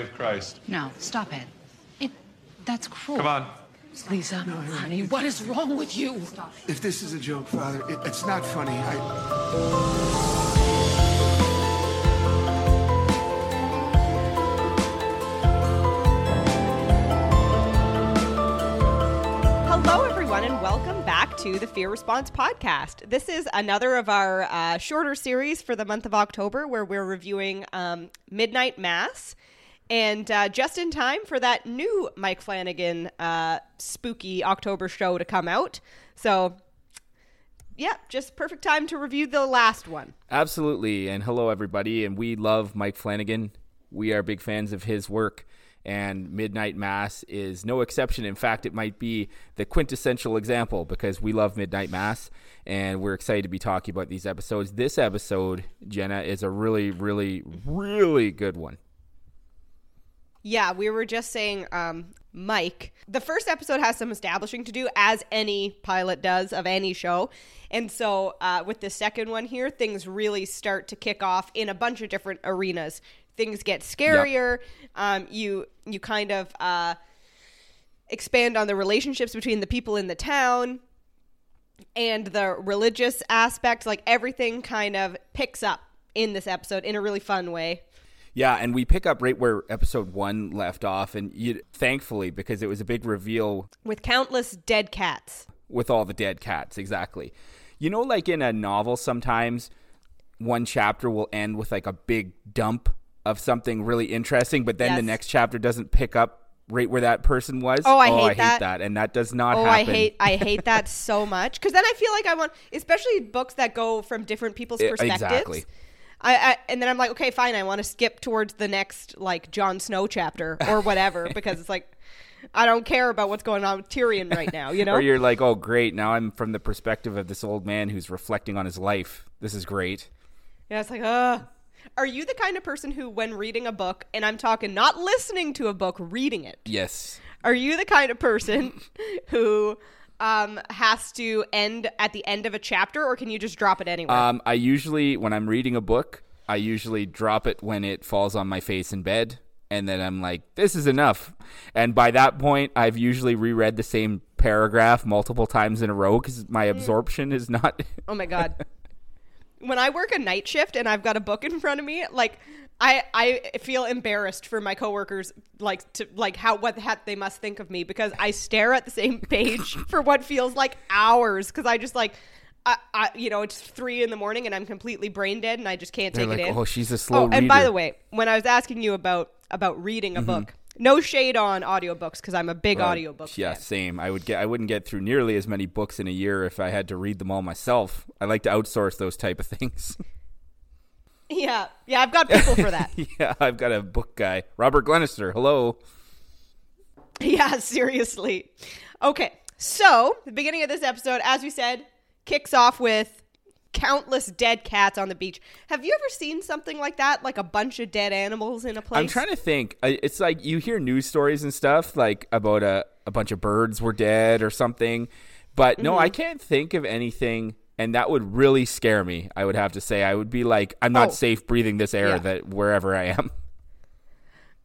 of Christ. No, stop it. It that's cruel. Come on. Leeza, honey, what is wrong with you? If this is a joke, Father, it, it's not funny. I. Hello, everyone, and welcome back to the Fear Response Podcast. This is another of our uh, shorter series for the month of October where we're reviewing um, Midnight Mass. And uh, just in time for that new Mike Flanagan uh, spooky October show to come out. So, yeah, just perfect time to review the last one. Absolutely. And hello, everybody. And we love Mike Flanagan. We are big fans of his work. And Midnight Mass is no exception. In fact, it might be the quintessential example because we love Midnight Mass and we're excited to be talking about these episodes. This episode, Jenna, is a really, really, really good one. Yeah, we were just saying, um, Mike. The first episode has some establishing to do, as any pilot does of any show. And so, uh, with the second one here, things really start to kick off in a bunch of different arenas. Things get scarier. Um, you you kind of uh, expand on the relationships between the people in the town and the religious aspect. Like everything kind of picks up in this episode in a really fun way. Yeah, and we pick up right where episode one left off, and you, thankfully, because it was a big reveal with countless dead cats. with all the dead cats. Exactly. You know, like in a novel, sometimes one chapter will end with like a big dump of something really interesting, but then the next chapter doesn't pick up right where that person was. Oh, I oh, hate I hate that. that, and that does not Oh, happen. I hate I hate that so much because then I feel like I want, especially books that go from different people's perspectives. exactly. I, I and then I'm like, okay, fine. I want to skip towards the next like Jon Snow chapter or whatever because it's like I don't care about what's going on with Tyrion right now. You know? Or you're like, oh, great! Now I'm from the perspective of this old man who's reflecting on his life. This is great. Yeah, it's like, uh Are you the kind of person who, when reading a book, and I'm talking not listening to a book, reading it, Yes. are you the kind of person who um, has to end at the end of a chapter, or can you just drop it anywhere? Um, I usually, when I'm reading a book, I usually drop it when it falls on my face in bed, and then I'm like, "This is enough." And by that point, I've usually reread the same paragraph multiple times in a row because my absorption is not. Oh my god. when I work a night shift and I've got a book in front of me, like I I feel embarrassed for my coworkers like to like how what the heck they must think of me because I stare at the same page for what feels like hours because I just like I, I you know it's three in the morning and I'm completely brain dead and I just can't They're take like, it in. "Oh, she's a slow Oh, and by the way, when I was asking you about about reading a mm-hmm. book, no shade on audiobooks because I'm a big audiobook Yeah, fan. same. I would get. I wouldn't get through nearly as many books in a year if I had to read them all myself. I like to outsource those type of things. Yeah, yeah, I've got people for that. yeah, I've got a book guy, Robert Glenister. Hello. Yeah, seriously. Okay, so the beginning of this episode, as we said, kicks off with countless dead cats on the beach. Have you ever seen something like that? Like a bunch of dead animals in a place? I'm trying to think. It's like you hear news stories and stuff like about a a bunch of birds were dead or something, but no, Mm-hmm. I can't think of anything. And that would really scare me. I would have to say, I would be like, I'm not Oh. safe breathing this air Yeah. that wherever I am.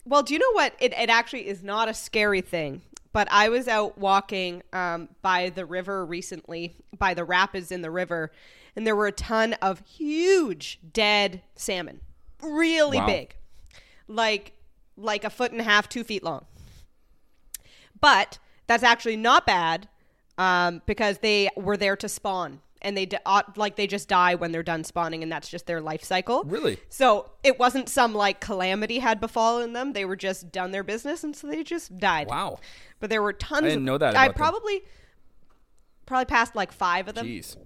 Well, do you know what? It, it actually is not a scary thing. But I was out walking um, by the river recently, by the rapids in the river, and there were a ton of huge dead salmon, really Wow. big, like like a foot and a half, two feet long. But that's actually not bad um, because they were there to spawn, and they like they just die when they're done spawning, and that's just their life cycle. Really? So it wasn't some like calamity had befallen them. They were just done their business, and so they just died. Wow. But there were tons. i didn't of, know that I about them. probably probably passed like five of them, Jeez.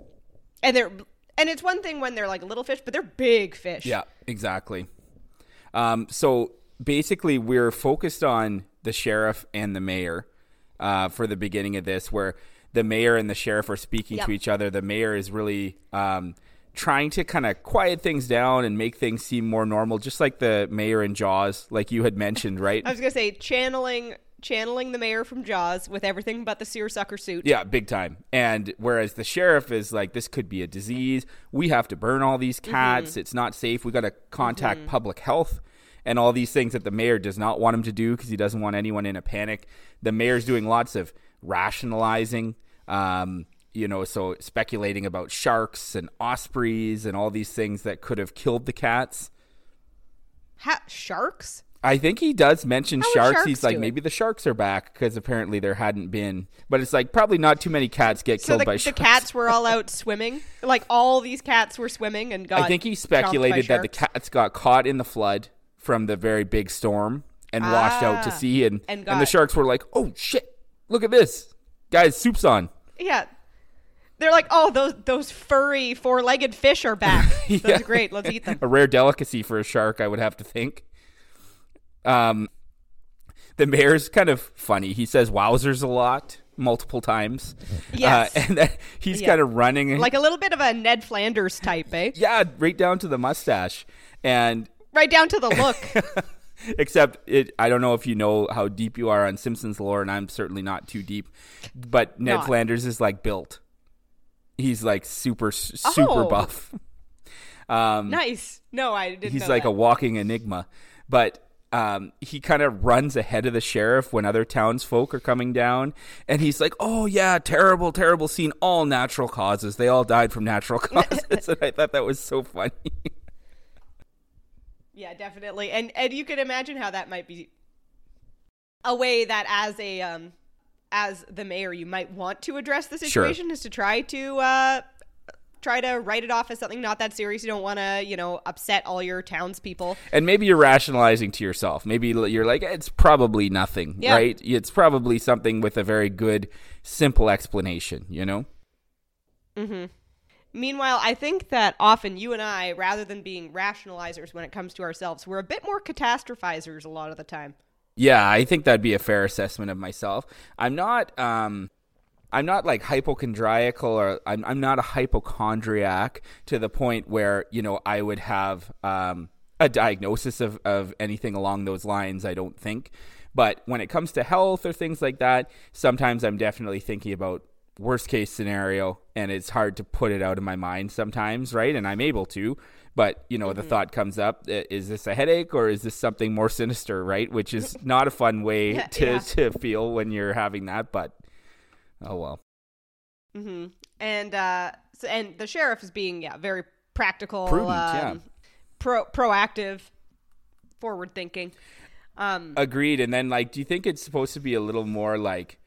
and they're and it's one thing when they're like little fish, but they're big fish. Yeah, exactly. Um, so basically, we're focused on the sheriff and the mayor uh, for the beginning of this, where the mayor and the sheriff are speaking Yep. to each other. The mayor is really um, trying to kind of quiet things down and make things seem more normal, just like the mayor in Jaws, like you had mentioned, right? I was gonna say channeling channeling the mayor from Jaws with everything but the seersucker suit. Yeah, big time. And whereas the sheriff is like, this could be a disease. We have to burn all these cats. It's not safe. We got to contact public health. and all these things that the mayor does not want him to do because he doesn't want anyone in a panic. The mayor's doing lots of rationalizing. Um, you know, so speculating about sharks and ospreys and all these things that could have killed the cats. Ha- sharks? I think he does mention sharks. sharks He's like, maybe the sharks are back because apparently there hadn't been. But it's like probably not too many cats get So killed the, by the sharks. The cats were all out swimming? Like all these cats were swimming and got I think he speculated that the cats got caught in the flood from the very big storm and washed out to Ah. sea, and And and, the sharks were like, "Oh shit! Look at this, guys! Soup's on." Yeah. They're like, oh, those those furry four legged fish are back. Those Yeah. are great. Let's eat them. a rare delicacy for a shark, I would have to think. Um, the mayor's kind of funny. He says "wowzers" a lot, multiple times. Yes. uh, and then he's Yeah. kind of running, Like a little bit of a Ned Flanders type, eh? yeah, right down to the mustache, and Right down to the look. except it. I don't know if you know how deep you are on Simpsons lore, and I'm certainly not too deep. But Ned Not. Flanders is like built. He's like super, super Oh. buff. Um, nice. No, I didn't. he's like that. a walking enigma but um, he kind of runs ahead of the sheriff when other townsfolk are coming down and he's like oh yeah terrible terrible scene all natural causes they all died from natural causes and i thought that was so funny Yeah, definitely. And and you can imagine how that might be a way that as a um as the mayor you might want to address the Sure. situation is to try to uh try to write it off as something not that serious. You don't want to, you know, upset all your townspeople. and maybe you're rationalizing to yourself maybe you're like it's probably nothing Yeah. right it's probably something with a very good simple explanation you know Meanwhile, I think that often you and I, rather than being rationalizers when it comes to ourselves, we're a bit more catastrophizers a lot of the time. Yeah, I think that'd be a fair assessment of myself. I'm not um I'm not like hypochondriacal or I'm I'm not a hypochondriac to the point where, you know, I would have um a diagnosis of, of anything along those lines, I don't think. But when it comes to health or things like that, sometimes I'm definitely thinking about worst case scenario and it's hard to put it out of my mind sometimes, right? And I'm able to, but you know, the thought comes up, is this a headache or is this something more sinister, right? Which is not a fun way Yeah, to yeah. to feel when you're having that, but oh well. mm-hmm. And uh, so, and the sheriff is being yeah very practical, Prudent, um, yeah. pro proactive, forward thinking. Um, Agreed. And then like do you think it's supposed to be a little more like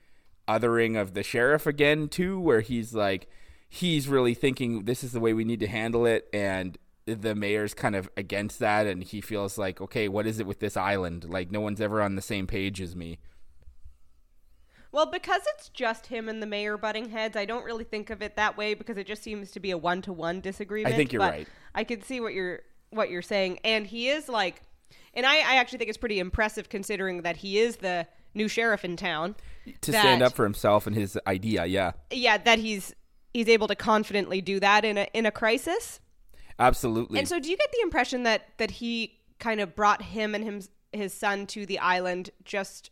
othering of the sheriff again too where he's like he's really thinking this is the way we need to handle it and the mayor's kind of against that and he feels like okay what is it with this island like no one's ever on the same page as me well, because it's just him and the mayor butting heads, I don't really think of it that way because it just seems to be a one to one disagreement. I think you're but right. I can see what you're what you're saying, and he is like, and I, I actually think it's pretty impressive considering that he is the new sheriff in town. To that- stand up for himself and his idea yeah Yeah, that he's he's able to confidently do that in a in a crisis. absolutely And so, do you get the impression that that he kind of brought him and him his son to the island just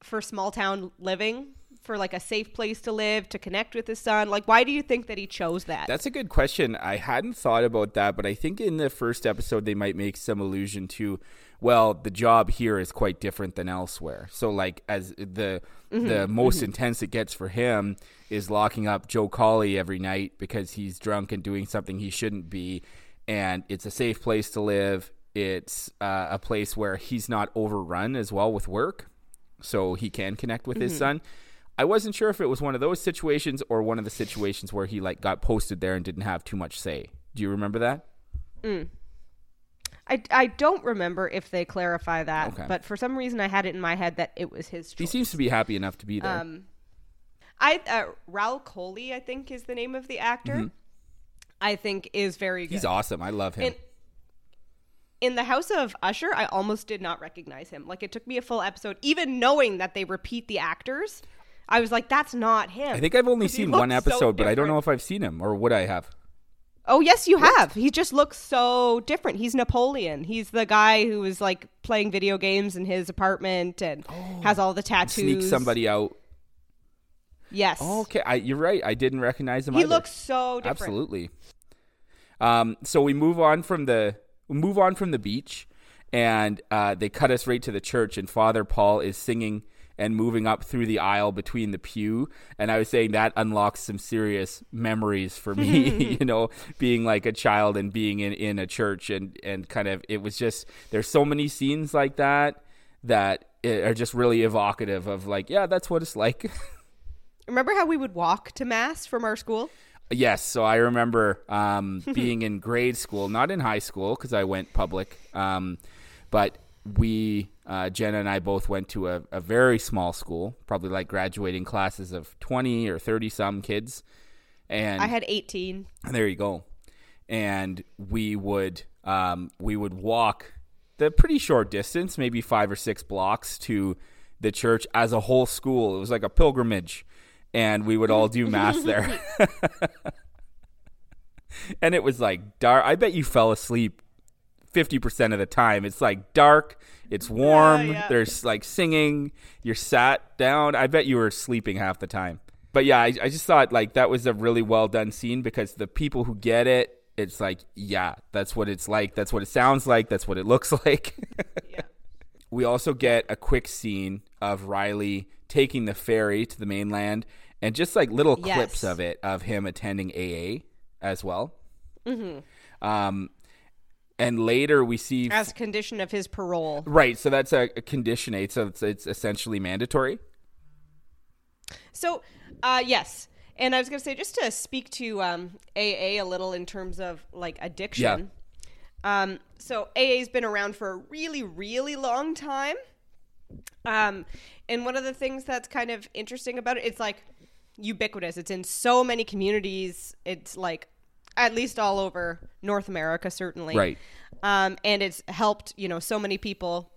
for small town living, for like a safe place to live, to connect with his son? Like, why do you think that he chose that? That's a good question. I hadn't thought about that, but I think in the first episode they might make some allusion to, well, the job here is quite different than elsewhere. So, like, as the mm-hmm. the most mm-hmm. intense it gets for him is locking up Joe Collie every night because he's drunk and doing something he shouldn't be, and it's a safe place to live. It's uh, a place where he's not overrun as well with work, so he can connect with his mm-hmm. son. I wasn't sure if it was one of those situations or one of the situations where he like got posted there and didn't have too much say. Do you remember that? Mm. I, I don't remember if they clarify that, Okay. but for some reason I had it in my head that it was his He seems to be happy enough to be there. Um, I uh, Rahul Kohli, I think, is the name of the actor. I think is very good. Mm-hmm. He's awesome. I love him. In, in the House of Usher, I almost did not recognize him. Like it took me a full episode, even knowing that they repeat the actors. I was like, "That's not him." I think I've only seen one looks so episode, but I don't know if I've seen him or would I have. Oh yes, you have. He just looks so different. He's Napoleon. He's the guy who is like playing video games in his apartment and has all the tattoos. Sneak somebody out. Yes. Oh, okay, I, you're right. I didn't recognize him. he either. looks so different. Absolutely. Um, so we move on from the we move on from the beach, and uh, they cut us right to the church, and Father Paul is singing and moving up through the aisle between the pew. And I was saying that unlocks some serious memories for me, you know, being like a child and being in, in a church and, and kind of, it was just, there's so many scenes like that that are just really evocative of like, yeah, that's what it's like. Remember how we would walk to mass from our school? Yes, so I remember um, being in grade school, not in high school because I went public, um, but we, uh, Jenna and I both went to a, a, very small school, probably like graduating classes of 20 or 30 some kids. And I had 18. There you go. And we would, um, we would walk the pretty short distance, maybe five or six blocks to the church as a whole school. It was like a pilgrimage. And we would all do mass there. and it was like dark. I bet you fell asleep 50% of the time. It's like dark, it's warm, yeah, yeah. there's like singing, you're sat down. I bet you were sleeping half the time. But yeah, I, I just thought like that was a really well done scene because the people who get it, it's like, yeah, that's what it's like. That's what it sounds like. That's what it looks like. yeah. We also get a quick scene of Riley taking the ferry to the mainland and just like little yes. clips of it of him attending AA as well. Mm-hmm. Um, and later we see as condition of his parole. Right, so that's a, a condition so it's, it's essentially mandatory. So, uh, yes, and I was going to say just to speak to um, AA a little in terms of like addiction. Yeah. Um, so AA's been around for a really, really long time. Um, and one of the things that's kind of interesting about it, it's like ubiquitous. It's in so many communities. It's like at least all over North America, certainly. Right. Um, and it's helped, you know, so many people.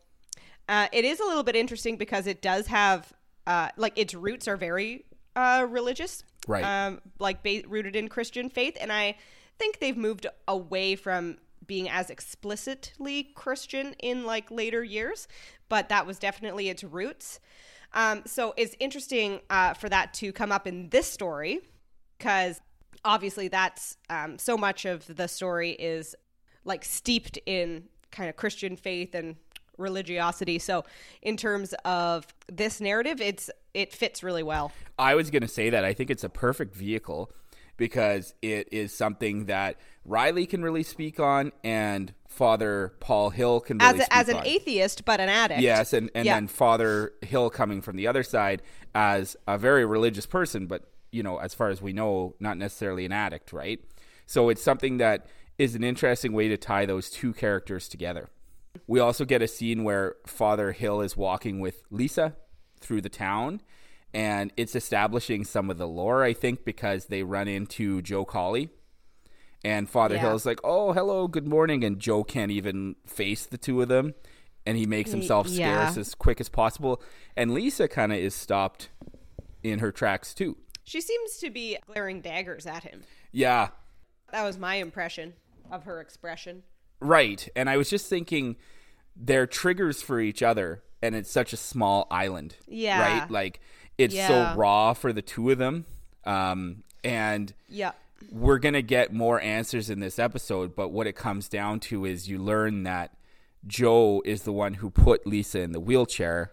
Uh, it is a little bit interesting because it does have, uh, like, its roots are very uh, religious, right? Um, like ba- rooted in Christian faith, and I think they've moved away from being as explicitly Christian in like later years, but that was definitely its roots. Um, so it's interesting uh, for that to come up in this story because obviously that's um, so much of the story is like steeped in kind of Christian faith and religiosity. So in terms of this narrative, it's it fits really well. I was going to say that I think it's a perfect vehicle because it is something that Riley can really speak on and Father Paul Hill can really as, a, as an on. atheist but an addict. Yes, and, and yeah. then Father Hill coming from the other side as a very religious person, but you know, as far as we know, not necessarily an addict, right? So it's something that is an interesting way to tie those two characters together. We also get a scene where Father Hill is walking with Leeza through the town, and it's establishing some of the lore, I think, because they run into Joe Collie. And Father yeah. Hill is like, oh, hello, good morning. And Joe can't even face the two of them. And he makes himself yeah. scarce as quick as possible. And Leeza kind of is stopped in her tracks, too. She seems to be glaring daggers at him. Yeah. That was my impression of her expression. Right. And I was just thinking they're triggers for each other and it's such a small island. Yeah. Right? Like it's yeah. so raw for the two of them. Um and Yeah. We're going to get more answers in this episode, but what it comes down to is you learn that Joe is the one who put Leeza in the wheelchair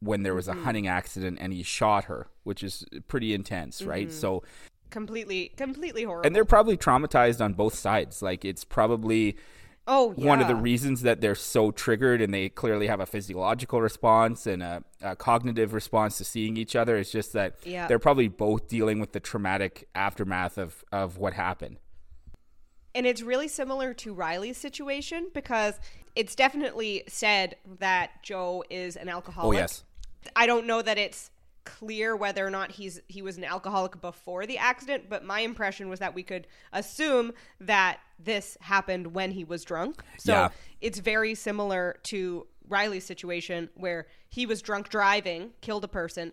when there was a mm-hmm. hunting accident and he shot her, which is pretty intense, right? Mm-hmm. So completely completely horrible. And they're probably traumatized on both sides. Like it's probably Oh, yeah. one of the reasons that they're so triggered and they clearly have a physiological response and a, a cognitive response to seeing each other is just that yeah. they're probably both dealing with the traumatic aftermath of, of what happened. And it's really similar to Riley's situation because it's definitely said that Joe is an alcoholic. Oh, yes. I don't know that it's clear whether or not he's he was an alcoholic before the accident, but my impression was that we could assume that this happened when he was drunk. So yeah. it's very similar to Riley's situation where he was drunk driving, killed a person.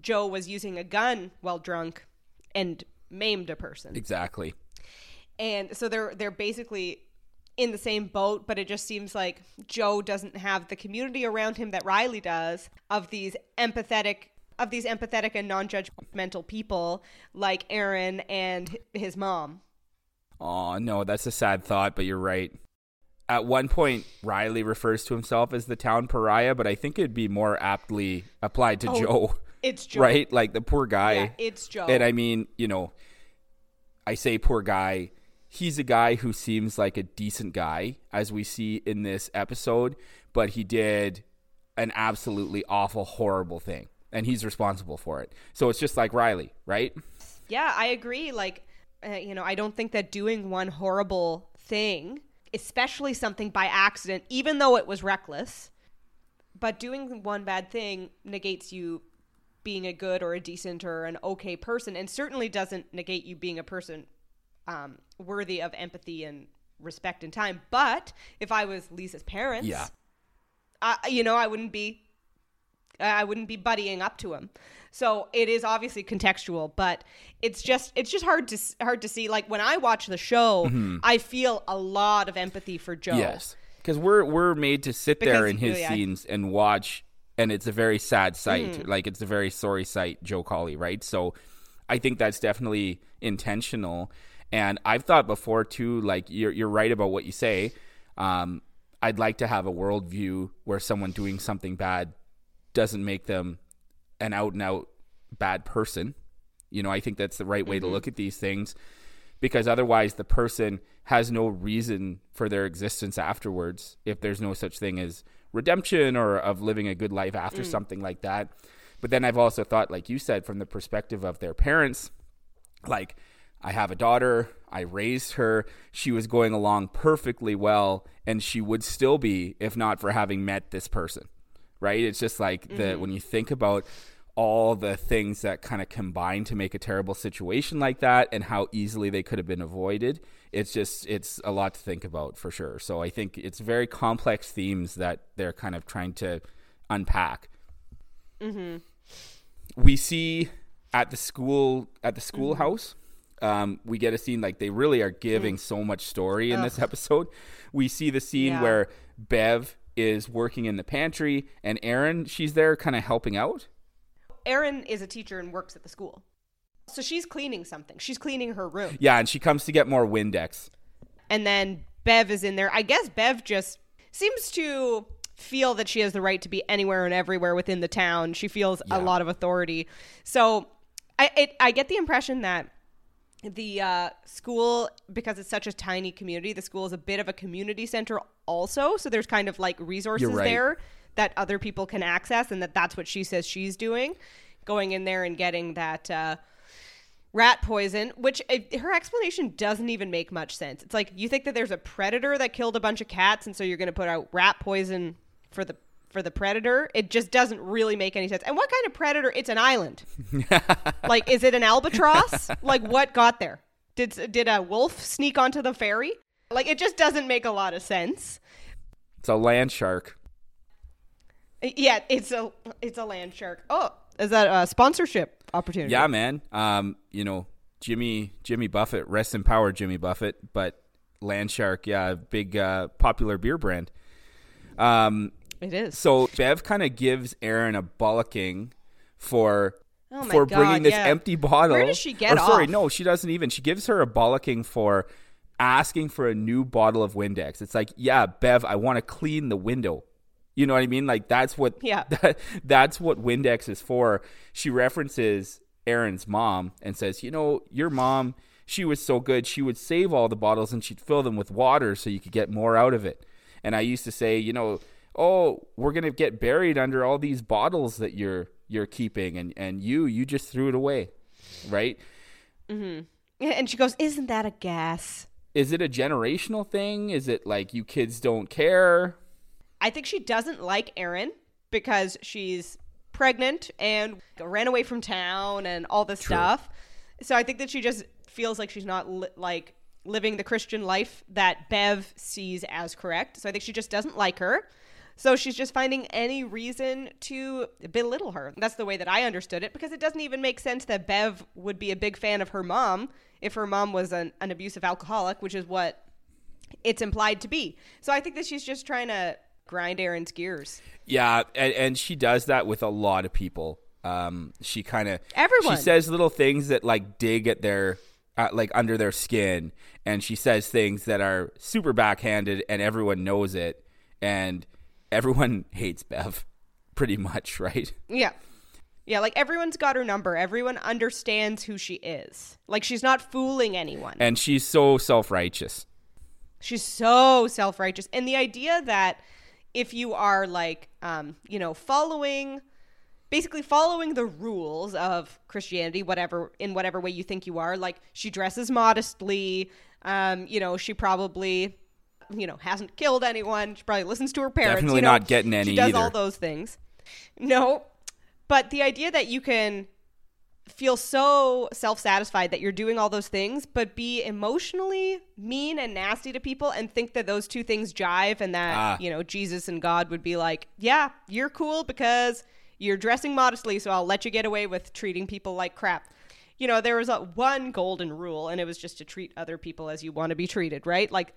Joe was using a gun while drunk and maimed a person. Exactly. And so they're they're basically in the same boat, but it just seems like Joe doesn't have the community around him that Riley does of these empathetic of these empathetic and non-judgmental people like Erin and his mom. Oh, no, that's a sad thought, but you're right. at one point Riley refers to himself as the town pariah, but I think it'd be more aptly applied to oh, Joe. It's Joe. Right? Like the poor guy. Yeah, it's Joe. And I mean, you know, I say poor guy. He's a guy who seems like a decent guy, as we see in this episode, but he did an absolutely awful, horrible thing. And he's responsible for it. So it's just like Riley, right? Yeah, I agree. Like, uh, you know, I don't think that doing one horrible thing, especially something by accident, even though it was reckless, but doing one bad thing negates you being a good or a decent or an okay person, and certainly doesn't negate you being a person um, worthy of empathy and respect and time. But if I was Leeza's parents, Yeah. I, you know, I wouldn't be, I wouldn't be buddying up to him. So it is obviously contextual, but it's just it's just hard to hard to see. Like when I watch the show, I feel a lot of empathy for Joe. Mm-hmm. Yes, because we're we're made to sit there in his yeah. scenes and watch, and it's a very sad sight. Mm-hmm. Like it's a very sorry sight, Joe Collie, right? So, I think that's definitely intentional. And I've thought before too, like you're you're right about what you say. Um, I'd like to have a worldview where someone doing something bad doesn't make them an out and out bad person. You know, I think that's the right way to look at these things because otherwise the person has no reason for their existence afterwards if there's no such thing as redemption or of living a good life after something like that. But then I've also thought, like you said, from the perspective of their parents, like I have a daughter, I raised her, she was going along perfectly well, and she would still be if not for having met this person. Right? It's just like the mm-hmm. when you think about all the things that kind of combine to make a terrible situation like that and how easily they could have been avoided it's just it's a lot to think about for sure. So i think it's very complex themes that they're kind of trying to unpack. Mm-hmm. We see at the school at the mm-hmm. schoolhouse um, we get a scene like they really are giving so much story in this episode we see the scene Yeah. where bev is working in the pantry and Erin she's there kind of helping out Erin is a teacher and works at the school, so she's cleaning something. She's cleaning her room, yeah and she comes to get more windex and then Bev is in there. I guess Bev just seems to feel that she has the right to be anywhere and everywhere within the town. She feels Yeah. a lot of authority. So I it, I get the impression that the uh, school because it's such a tiny community the school is a bit of a community center also. So there's kind of like resources right. there that other people can access and that that's what she says she's doing. Going in there and getting that uh, rat poison which uh, her explanation doesn't even make much sense. It's like you think that there's a predator that killed a bunch of cats and so you're going to put out rat poison for the for the predator it just doesn't really make any sense. And what kind of predator it's an island. Like is it an albatross? Like what got there? Did did a wolf sneak onto the ferry? Like it just doesn't make a lot of sense. It's a land shark. Yeah it's a it's a land shark. Oh is that a sponsorship opportunity? Yeah, man. Um, you know, Jimmy Jimmy Buffett, rest in power, Jimmy Buffett. But Landshark, yeah, big uh, popular beer brand. Um, it is so Bev kind of gives Erin a bollocking for Oh for God, bringing this yeah. empty bottle. Where does she get or, Sorry, no, she doesn't even. She gives her a bollocking for asking for a new bottle of Windex. It's like, yeah, Bev, I want to clean the window. You know what I mean? Like that's what Yeah. that, that's what Windex is for. She references Erin's mom and says, "You know, your mom, she was so good. She would save all the bottles and she'd fill them with water so you could get more out of it." And I used to say, you know, "Oh, we're going to get buried under all these bottles that you're you're keeping and and you you just threw it away." Right? Mm-hmm. and she goes isn't that a gas Is it a generational thing? Is it like you kids don't care? I think she doesn't like Erin because she's pregnant and ran away from town and all this stuff. So I think that she just feels like she's not li- like living the Christian life that Bev sees as correct. So I think she just doesn't like her. So she's just finding any reason to belittle her. That's the way that I understood it because it doesn't even make sense that Bev would be a big fan of her mom if her mom was an, an abusive alcoholic, which is what it's implied to be. So I think that she's just trying to grind Erin's gears. Yeah, and, and she does that with a lot of people. Um, she kind of Everyone. She says little things that like dig at their uh, like under their skin and she says things that are super backhanded and everyone knows it and everyone hates Bev pretty much, right? Yeah. Yeah, like everyone's got her number. Everyone understands who she is. Like she's not fooling anyone. And she's so self-righteous. She's so self righteous. And the idea that if you are like, um, you know, following, basically following the rules of Christianity, whatever, in whatever way you think you are, like she dresses modestly, um, you know, she probably, you know, hasn't killed anyone. She probably listens to her parents. Definitely you know, not getting any She does either. all those things. No, but the idea that you can feel so self-satisfied that you're doing all those things but be emotionally mean and nasty to people and think that those two things jive and that Ah. you know Jesus and God would be like yeah you're cool because you're dressing modestly so I'll let you get away with treating people like crap you know there was a one golden rule and it was just to treat other people as you want to be treated right like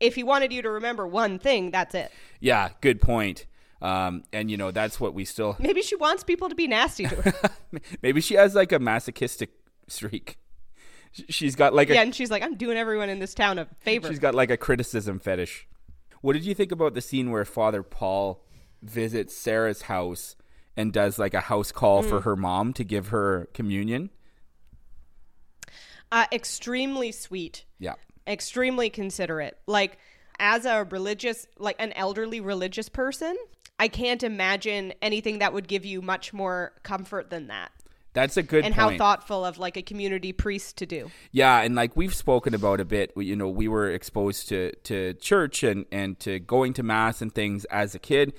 if he wanted you to remember one thing that's it Yeah, good point. Um, and you know that's what we still maybe she wants people to be nasty to her maybe she has like a masochistic streak. She's got like a yeah and she's like I'm doing everyone in this town a favor She's got like a criticism fetish. What did you think about the scene where Father Paul visits Sarah's house and does like a house call Mm. for her mom to give her communion? uh, extremely sweet Yeah. Extremely considerate. Like as a religious, like an elderly religious person, I can't imagine anything that would give you much more comfort than that. That's a good and point. how thoughtful of like a community priest to do. Yeah, and like we've spoken about a bit, you know, we were exposed to to church and and to going to mass and things as a kid,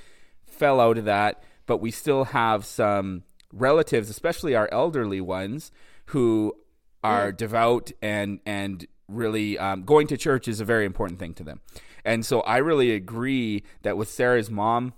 fell out of that, but we still have some relatives, especially our elderly ones, who are mm. devout and and really um, going to church is a very important thing to them. And so I really agree that with Sarah's mom,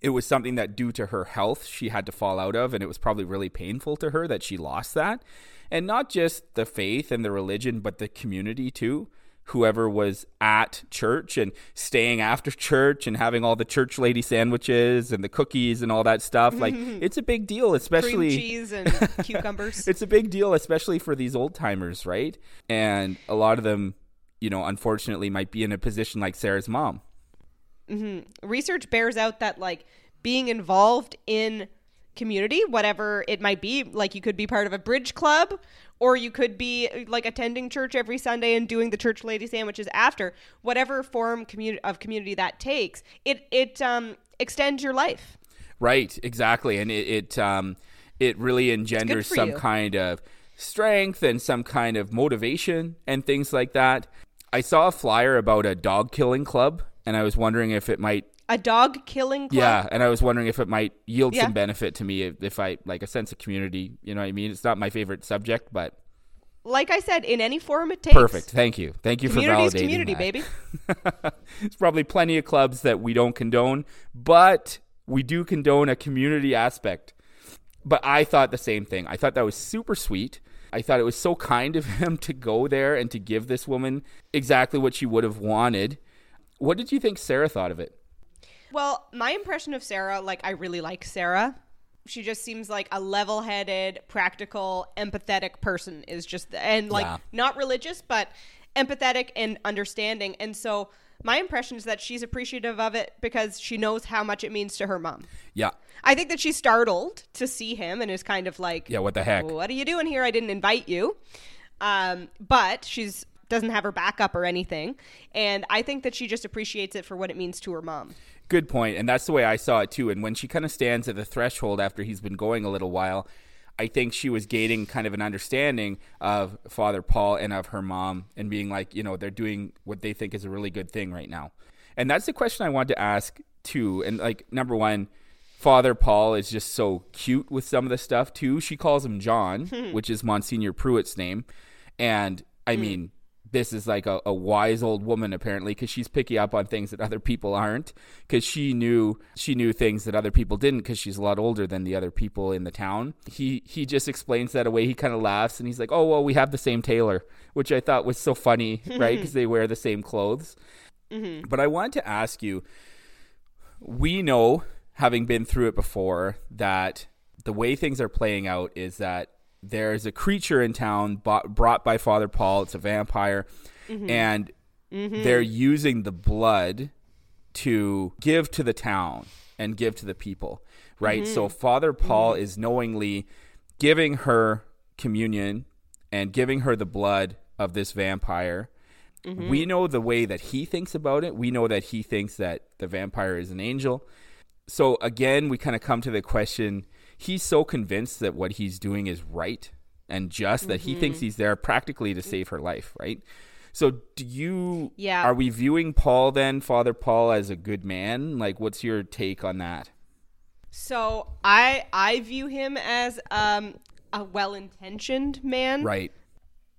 it was something that due to her health she had to fall out of and it was probably really painful to her that she lost that and not just the faith and the religion but the community too whoever was at church and staying after church and having all the church lady sandwiches and the cookies and all that stuff. Like it's a big deal Cream especially cheese and cucumbers. it's a big deal especially for these old timers right? And a lot of them you know unfortunately might be in a position like Sarah's mom. Mm-hmm. Research bears out that like being involved in community, whatever it might be, like you could be part of a bridge club or you could be like attending church every Sunday and doing the church lady sandwiches after, whatever form community of community that takes, it it um extends your life. Right, exactly, and it it, um, it really engenders some you. kind of strength and some kind of motivation and things like that. I saw a flyer about a dog killing club, and I was wondering if it might. A dog killing club. Yeah, and I was wondering if it might yield Yeah. some benefit to me if, if I like a sense of community. You know what I mean? It's not my favorite subject, but Like I said, in any form it takes. perfect. Thank you, thank you for validating community, that. baby. There's probably plenty of clubs that we don't condone, but we do condone a community aspect. But I thought the same thing. I thought that was super sweet. I thought it was so kind of him to go there and to give this woman exactly what she would have wanted. What did you think Sarah thought of it? Well, my impression of Sarah, like I really like Sarah. She just seems like a level-headed, practical, empathetic person is just and like Yeah. not religious, but empathetic and understanding. And so my impression is that she's appreciative of it because she knows how much it means to her mom. Yeah. I think that she's startled to see him and is kind of like, Yeah, what the heck? What are you doing here? I didn't invite you. Um, but she's doesn't have her backup or anything, and I think that she just appreciates it for what it means to her mom. Good point, and that's the way I saw it too. And when she kind of stands at the threshold after he's been going a little while, I think she was gaining kind of an understanding of Father Paul and of her mom, and being like, you know, they're doing what they think is a really good thing right now. And that's the question I wanted to ask too. And like, number one, Father Paul is just so cute with some of the stuff too. She calls him John, hmm. which is Monsignor Pruitt's name, and I hmm. mean this is like a, a wise old woman apparently because she's picking up on things that other people aren't because she knew she knew things that other people didn't because she's a lot older than the other people in the town. He he just explains that away. He kind of laughs and he's like oh well we have the same tailor which i thought was so funny right? Because they wear the same clothes. Mm-hmm. But i wanted to ask you we know having been through it before that the way things are playing out is that there's a creature in town bought, brought by Father Paul. It's a vampire, mm-hmm. and mm-hmm. they're using the blood to give to the town and give to the people, right? So mm-hmm. Father Paul is knowingly giving her communion and giving her the blood of this vampire. We know the way that he thinks about it. We know that he thinks that the vampire is an angel. So again, we kind of come to the question he's so convinced that what he's doing is right and just that he thinks he's there practically to save her life, right? So do you Yeah. are we viewing Paul then, Father Paul as a good man? Like what's your take on that? So I I view him as um a well-intentioned man Right.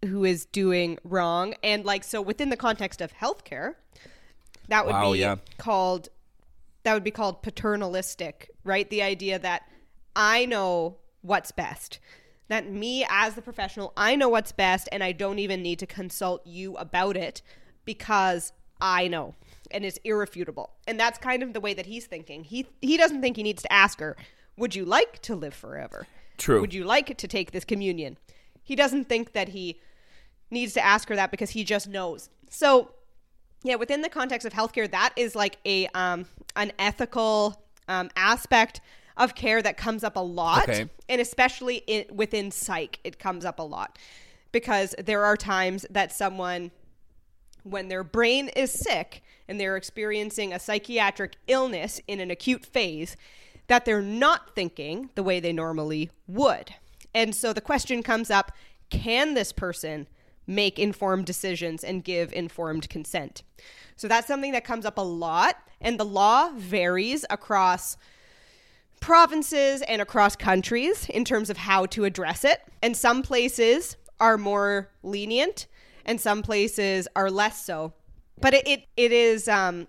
who is doing wrong and like so within the context of healthcare that would Wow, be yeah. called that would be called paternalistic, right? The idea that I know what's best. That me as the professional, I know what's best and I don't even need to consult you about it because I know and it's irrefutable. And that's kind of the way that he's thinking. He he doesn't think he needs to ask her, "Would you like to live forever?" True. Would you like to take this communion? He doesn't think that he needs to ask her that because he just knows. So, yeah, within the context of healthcare, that is like a um, an ethical um, aspect of care that comes up a lot, Okay. and especially in, within psych, it comes up a lot because there are times that someone, when their brain is sick and they're experiencing a psychiatric illness in an acute phase, that they're not thinking the way they normally would. And so the question comes up can this person make informed decisions and give informed consent? So that's something that comes up a lot, and the law varies across provinces and across countries in terms of how to address it. And some places are more lenient and some places are less so. But it, it, it is um,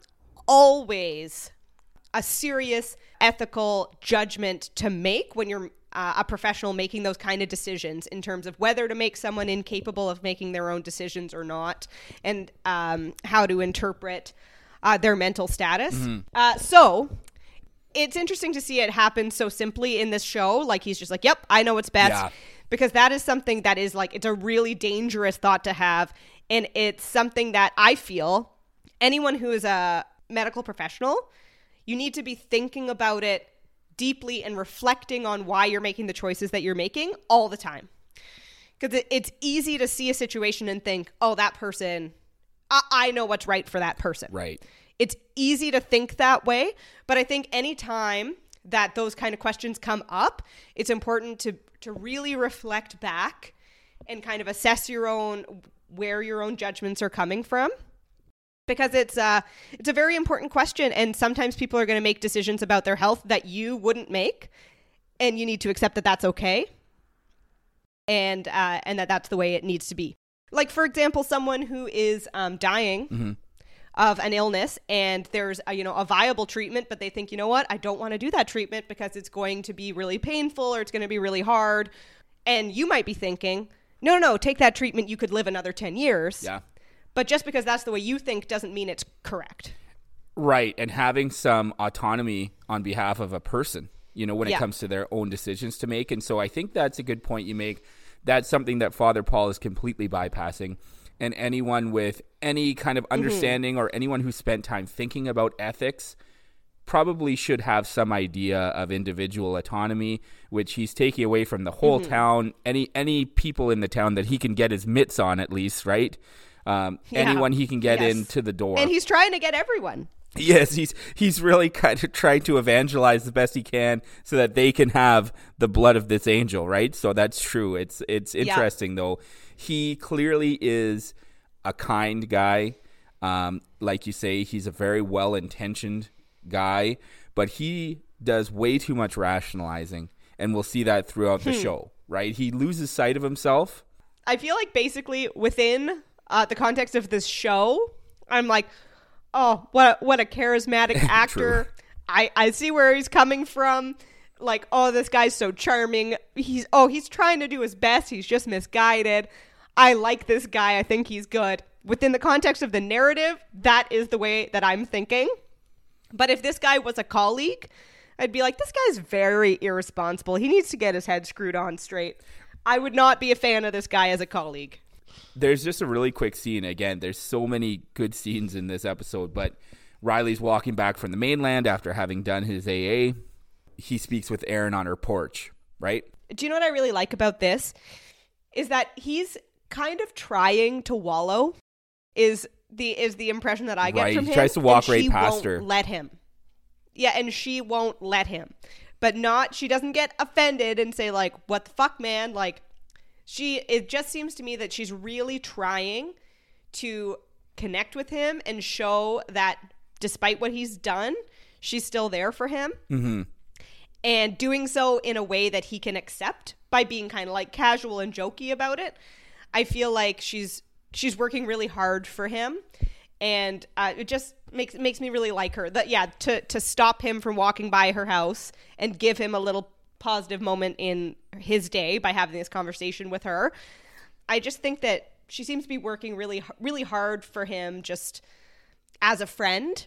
always a serious ethical judgment to make when you're uh, a professional making those kind of decisions in terms of whether to make someone incapable of making their own decisions or not and um, how to interpret uh, their mental status. Uh, so it's interesting to see it happen so simply in this show. Like he's just like, "Yep, I know what's best," Yeah. because that is something that is like it's a really dangerous thought to have, and it's something that I feel anyone who is a medical professional, you need to be thinking about it deeply and reflecting on why you're making the choices that you're making all the time. Because it's easy to see a situation and think, "Oh, that person." I, I know what's right for that person. Right. It's easy to think that way, but I think anytime that those kind of questions come up, it's important to to really reflect back and kind of assess your own where your own judgments are coming from. Because it's uh it's a very important question and sometimes people are going to make decisions about their health that you wouldn't make and you need to accept that that's okay and uh, and that that's the way it needs to be. Like for example, someone who is um, dying of an illness and there's a, you know a viable treatment, but they think you know what I don't want to do that treatment because it's going to be really painful or it's going to be really hard, and you might be thinking no no take that treatment you could live another ten years. Yeah. But just because that's the way you think doesn't mean it's correct. Right, and having some autonomy on behalf of a person, you know, when Yeah. it comes to their own decisions to make. And so I think that's a good point you make. That's something that Father Paul is completely bypassing. And anyone with any kind Mm-hmm. of understanding or anyone who spent time thinking about ethics probably should have some idea of individual autonomy, which he's taking away from the whole Mm-hmm. town. Any any people in the town that he can get his mitts on, at least, right? Um, Yeah. Anyone he can get Yes. into the door. And he's trying to get everyone. Yes, he's he's really kind of trying to evangelize the best he can so that they can have the blood of this angel, right? So that's true. It's it's interesting though. He clearly is a kind guy. Um, like you say, he's a very well intentioned guy, but he does way too much rationalizing, and we'll see that throughout the show. Right? He loses sight of himself. I feel like basically within uh, the context of this show, I'm like, oh, what a, what a charismatic actor. I I see where he's coming from. Like, oh, this guy's so charming. He's oh, he's trying to do his best. He's just misguided. I like this guy. I think he's good. Within the context of the narrative, that is the way that I'm thinking. But if this guy was a colleague, I'd be like, this guy's very irresponsible. He needs to get his head screwed on straight. I would not be a fan of this guy as a colleague. There's just a really quick scene. Again, there's so many good scenes in this episode, but Riley's walking back from the mainland after having done his AA. He speaks with Erin on her porch, right? Do you know what I really like about this? Is that he's kind of trying to wallow. Is the is the impression that I get Right, from he him? tries to walk right she past won't her. Let him. Yeah, and she won't let him. But not she doesn't get offended and say like, "What the fuck, man?" Like she it just seems to me that she's really trying to connect with him and show that despite what he's done, she's still there for him. Mm-hmm. And doing so in a way that he can accept by being kind of like casual and jokey about it. I feel like she's she's working really hard for him, and uh, it just makes makes me really like her. That yeah, to to stop him from walking by her house and give him a little positive moment in his day by having this conversation with her. I just think that she seems to be working really really hard for him just as a friend,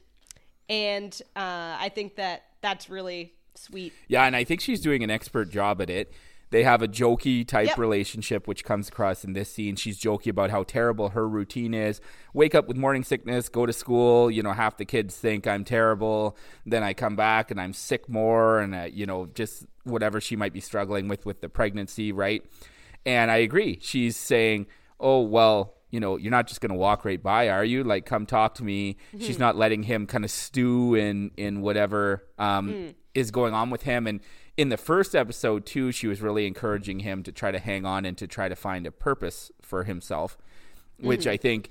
and uh, I think that that's really sweet. Yeah, and I think she's doing an expert job at it. They have a jokey type Yep. relationship, which comes across in this scene. She's jokey about how terrible her routine is. Wake up with morning sickness, go to school. You know, half the kids think I'm terrible. Then I come back and I'm sick more, and uh, you know, just whatever she might be struggling with with the pregnancy, right? And I agree. She's saying, "Oh well, you know, you're not just going to walk right by, are you? Like, come talk to me." She's mm-hmm. not letting him kind of stew in in whatever um, mm. is going on with him. And in the first episode too, she was really encouraging him to try to hang on and to try to find a purpose for himself, which mm. I think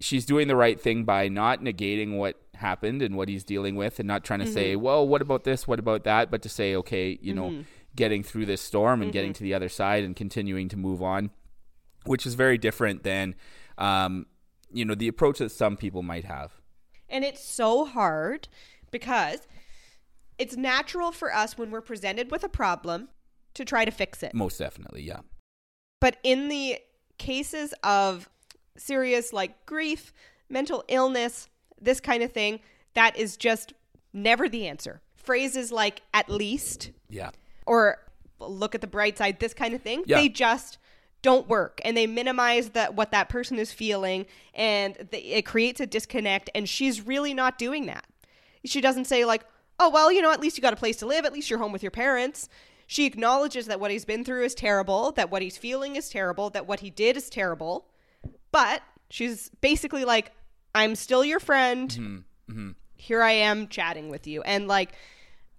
she's doing the right thing by not negating what happened and what he's dealing with and not trying to say, mm-hmm. well, what about this? What about that? But to say, okay, you know, mm-hmm. getting through this storm and getting to the other side and continuing to move on, which is very different than, um, you know, the approach that some people might have. And it's so hard because it's natural for us when we're presented with a problem to try to fix it. Most definitely, yeah. But in the cases of serious like grief, mental illness, this kind of thing, that is just never the answer. Phrases like at least Yeah. or look at the bright side, this kind of thing, Yeah. they just don't work and they minimize that what that person is feeling and th- it creates a disconnect and she's really not doing that. She doesn't say like, "Oh, well, you know, at least you got a place to live, at least you're home with your parents." She acknowledges that what he's been through is terrible, that what he's feeling is terrible, that what he did is terrible. But she's basically like, "I'm still your friend. Mm-hmm. Mm-hmm. Here I am chatting with you." And like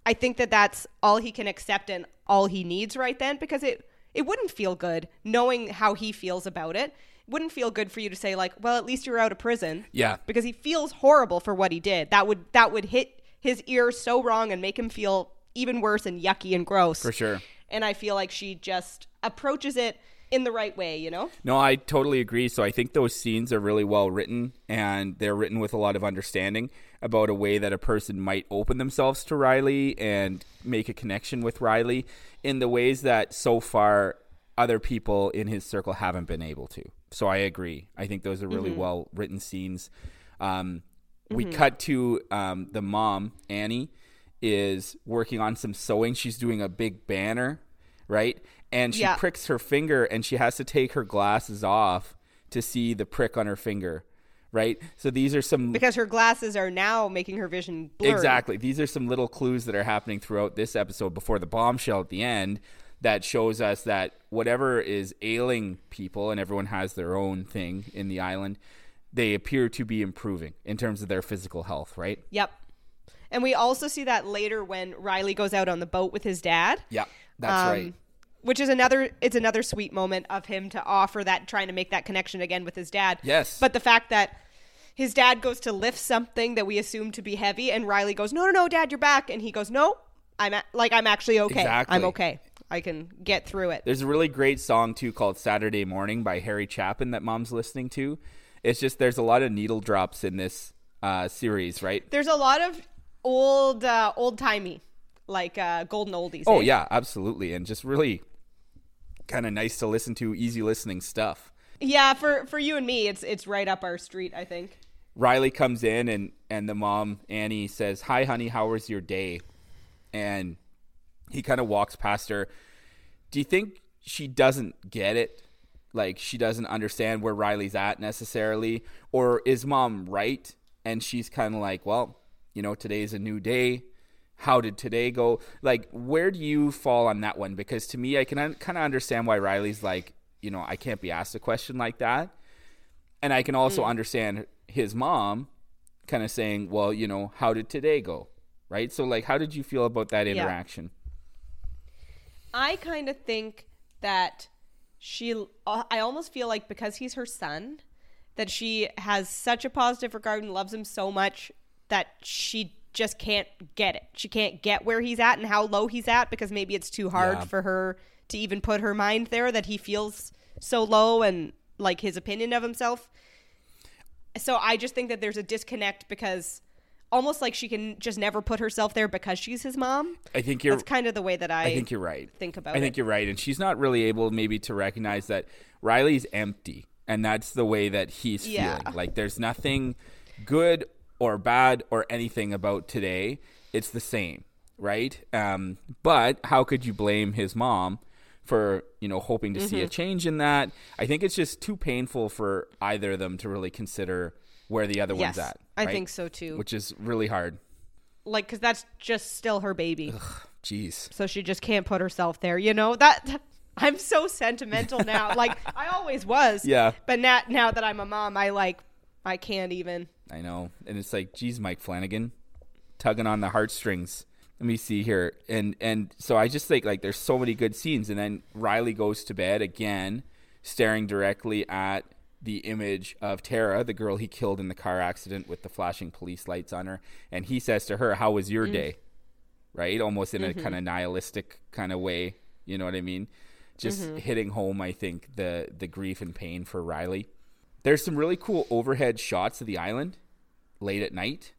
I think that that's all he can accept and all he needs right then because it it wouldn't feel good knowing how he feels about it. It wouldn't feel good for you to say like, "Well, at least you're out of prison." Yeah. Because he feels horrible for what he did. That would that would hit his ear so wrong and make him feel even worse and yucky and gross. For sure. And I feel like she just approaches it in the right way, you know? No, I totally agree. So I think those scenes are really well written and they're written with a lot of understanding about a way that a person might open themselves to Riley and make a connection with Riley in the ways that so far other people in his circle haven't been able to. So I agree. I think those are really well written scenes. Um, We cut to um, the mom, Annie, is working on some sewing. She's doing a big banner, right? And she Yeah. pricks her finger and she has to take her glasses off to see the prick on her finger, right? So these are some Because her glasses are now making her vision blurry. Exactly. These are some little clues that are happening throughout this episode before the bombshell at the end that shows us that whatever is ailing people, and everyone has their own thing in the island, they appear to be improving in terms of their physical health, right? Yep. And we also see that later when Riley goes out on the boat with his dad. Yeah, that's Um, right. Which is another it's another sweet moment of him to offer that trying to make that connection again with his dad. Yes. But the fact that his dad goes to lift something that we assume to be heavy and Riley goes, "No, no, no, dad, you're back." And he goes, "No, I'm a- like I'm actually okay. Exactly. I'm okay. I can get through it." There's a really great song too called Saturday Morning by Harry Chapin that mom's listening to. It's just there's a lot of needle drops in this uh, series, right? There's a lot of old uh old timey like uh golden oldies. Oh eh? yeah, absolutely, and just really kind of nice to listen to, easy listening stuff. Yeah, for for you and me, it's it's right up our street, I think. Riley comes in and and the mom Annie says, "Hi, honey, how was your day?" And he kind of walks past her. Do you think she doesn't get it. Like she doesn't understand where Riley's at necessarily. Or is mom right? And she's kind of like, well, you know, today's a new day. How did today go? Like, where do you fall on that one? Because to me, I can un- kind of understand why Riley's like, you know, I can't be asked a question like that. And I can also understand his mom kind of saying, well, you know, how did today go? Right? So, like, how did you feel about that Yeah. interaction? I kind of think that she, uh, I almost feel like because he's her son, that she has such a positive regard and loves him so much that she just can't get it. She can't get where he's at and how low he's at because maybe it's too hard Yeah. for her to even put her mind there that he feels so low and like his opinion of himself. So I just think that there's a disconnect because almost like she can just never put herself there because she's his mom. I think you're That's kind of the way that I, I think you're right. think about I think it. you're right, and she's not really able maybe to recognize that Riley's empty, and that's the way that he's Yeah. feeling. Like there's nothing good or bad or anything about today. It's the same, right? Um, but how could you blame his mom for you know hoping to see Mm-hmm. a change in that? I think it's just too painful for either of them to really consider where the other Yes, one's at. I think so too. Which is really hard. like because that's just still her baby Jeez. so she just can't put herself there you know that i'm so sentimental now like i always was Yeah. but now now that i'm a mom i like i can't even I know. And it's like, geez, Mike Flanagan, tugging on the heartstrings. Let me see here. And and so I just think like there's so many good scenes. And then Riley goes to bed again, staring directly at the image of Tara, the girl he killed in the car accident with the flashing police lights on her. And he says to her, How was your mm. day? Right? Almost in a mm-hmm. kind of nihilistic kind of way. You know what I mean? Just mm-hmm. hitting home, I think, the the grief and pain for Riley. There's some really cool overhead shots of the island late at night,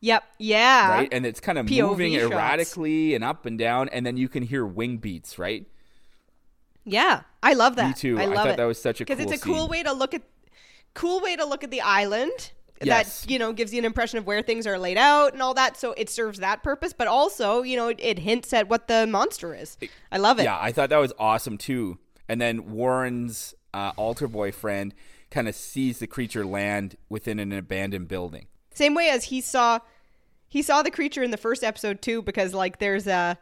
yep yeah right? And it's kind of POV moving shots. erratically and up and down, and then you can hear wing beats, right? yeah i love that Me too. i I love thought it that was such a because cool it's a cool scene. way to look at cool way to look at the island Yes. that you know gives you an impression of where things are laid out and all that so it serves that purpose but also you know it, it hints at what the monster is i love it Yeah, I thought that was awesome too. And then Warren's uh, altar boyfriend kind of sees the creature land within an abandoned building. Same way as he saw he saw the creature in the first episode too, because like there's a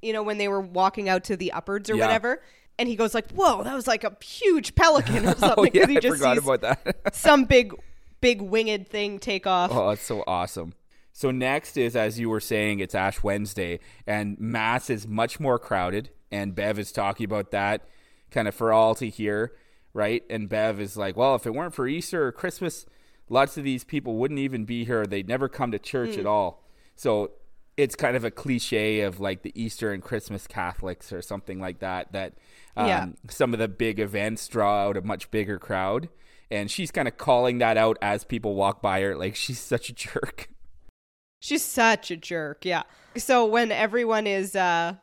you know, when they were walking out to the upwards or Yeah. whatever. And he goes like, Whoa, that was like a huge pelican or something. Oh yeah, he I just forgot about that. some big big winged thing take off. Oh, that's so awesome. So next is, as you were saying, it's Ash Wednesday, and Mass is much more crowded, and Bev is talking about that kind of for all to hear, right? And Bev is like, well, if it weren't for Easter or Christmas, lots of these people wouldn't even be here. They'd never come to church at all. So it's kind of a cliche of like the Easter and Christmas Catholics or something like that, that um, Yeah. some of the big events draw out a much bigger crowd. And she's kind of calling that out as people walk by her, like she's such a jerk. She's such a jerk, yeah. So when everyone is uh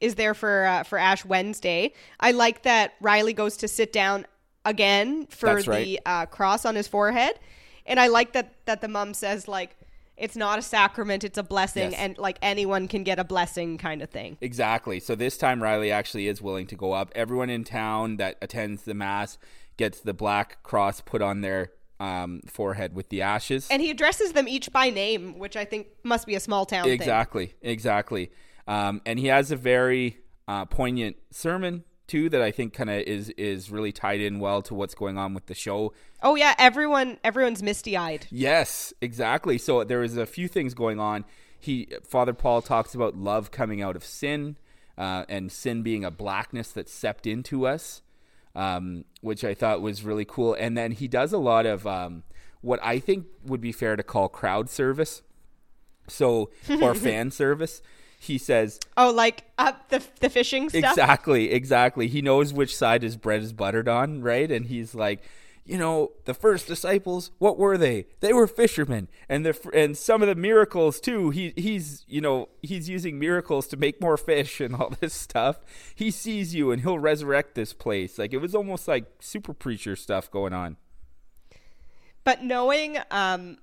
is there for uh, for Ash Wednesday, I like that Riley goes to sit down again for That's the right. uh, cross on his forehead, and I like that that the mom says like it's not a sacrament, it's a blessing, Yes. and like anyone can get a blessing kind of thing. Exactly. So this time Riley actually is willing to go up. Everyone in town that attends the mass gets the black cross put on their um, forehead with the ashes. And he addresses them each by name, which I think must be a small town thing. exactly. Exactly. Um, and he has a very uh, poignant sermon too that I think kind of is is really tied in well to what's going on with the show. Oh yeah, everyone everyone's misty eyed. Yes, exactly. So there is a few things going on. He Father Paul talks about love coming out of sin, uh, and sin being a blackness that seeped into us, um, which I thought was really cool. And then he does a lot of um, what I think would be fair to call crowd service, so or fan service. He says Oh, like uh, the the fishing stuff. Exactly, exactly. He knows which side his bread is buttered on, right? And he's like, you know, the first disciples, what were they? They were fishermen, and the and some of the miracles too. He he's you know he's using miracles to make more fish and all this stuff. He sees you, and he'll resurrect this place. Like it was almost like super preacher stuff going on. But knowing um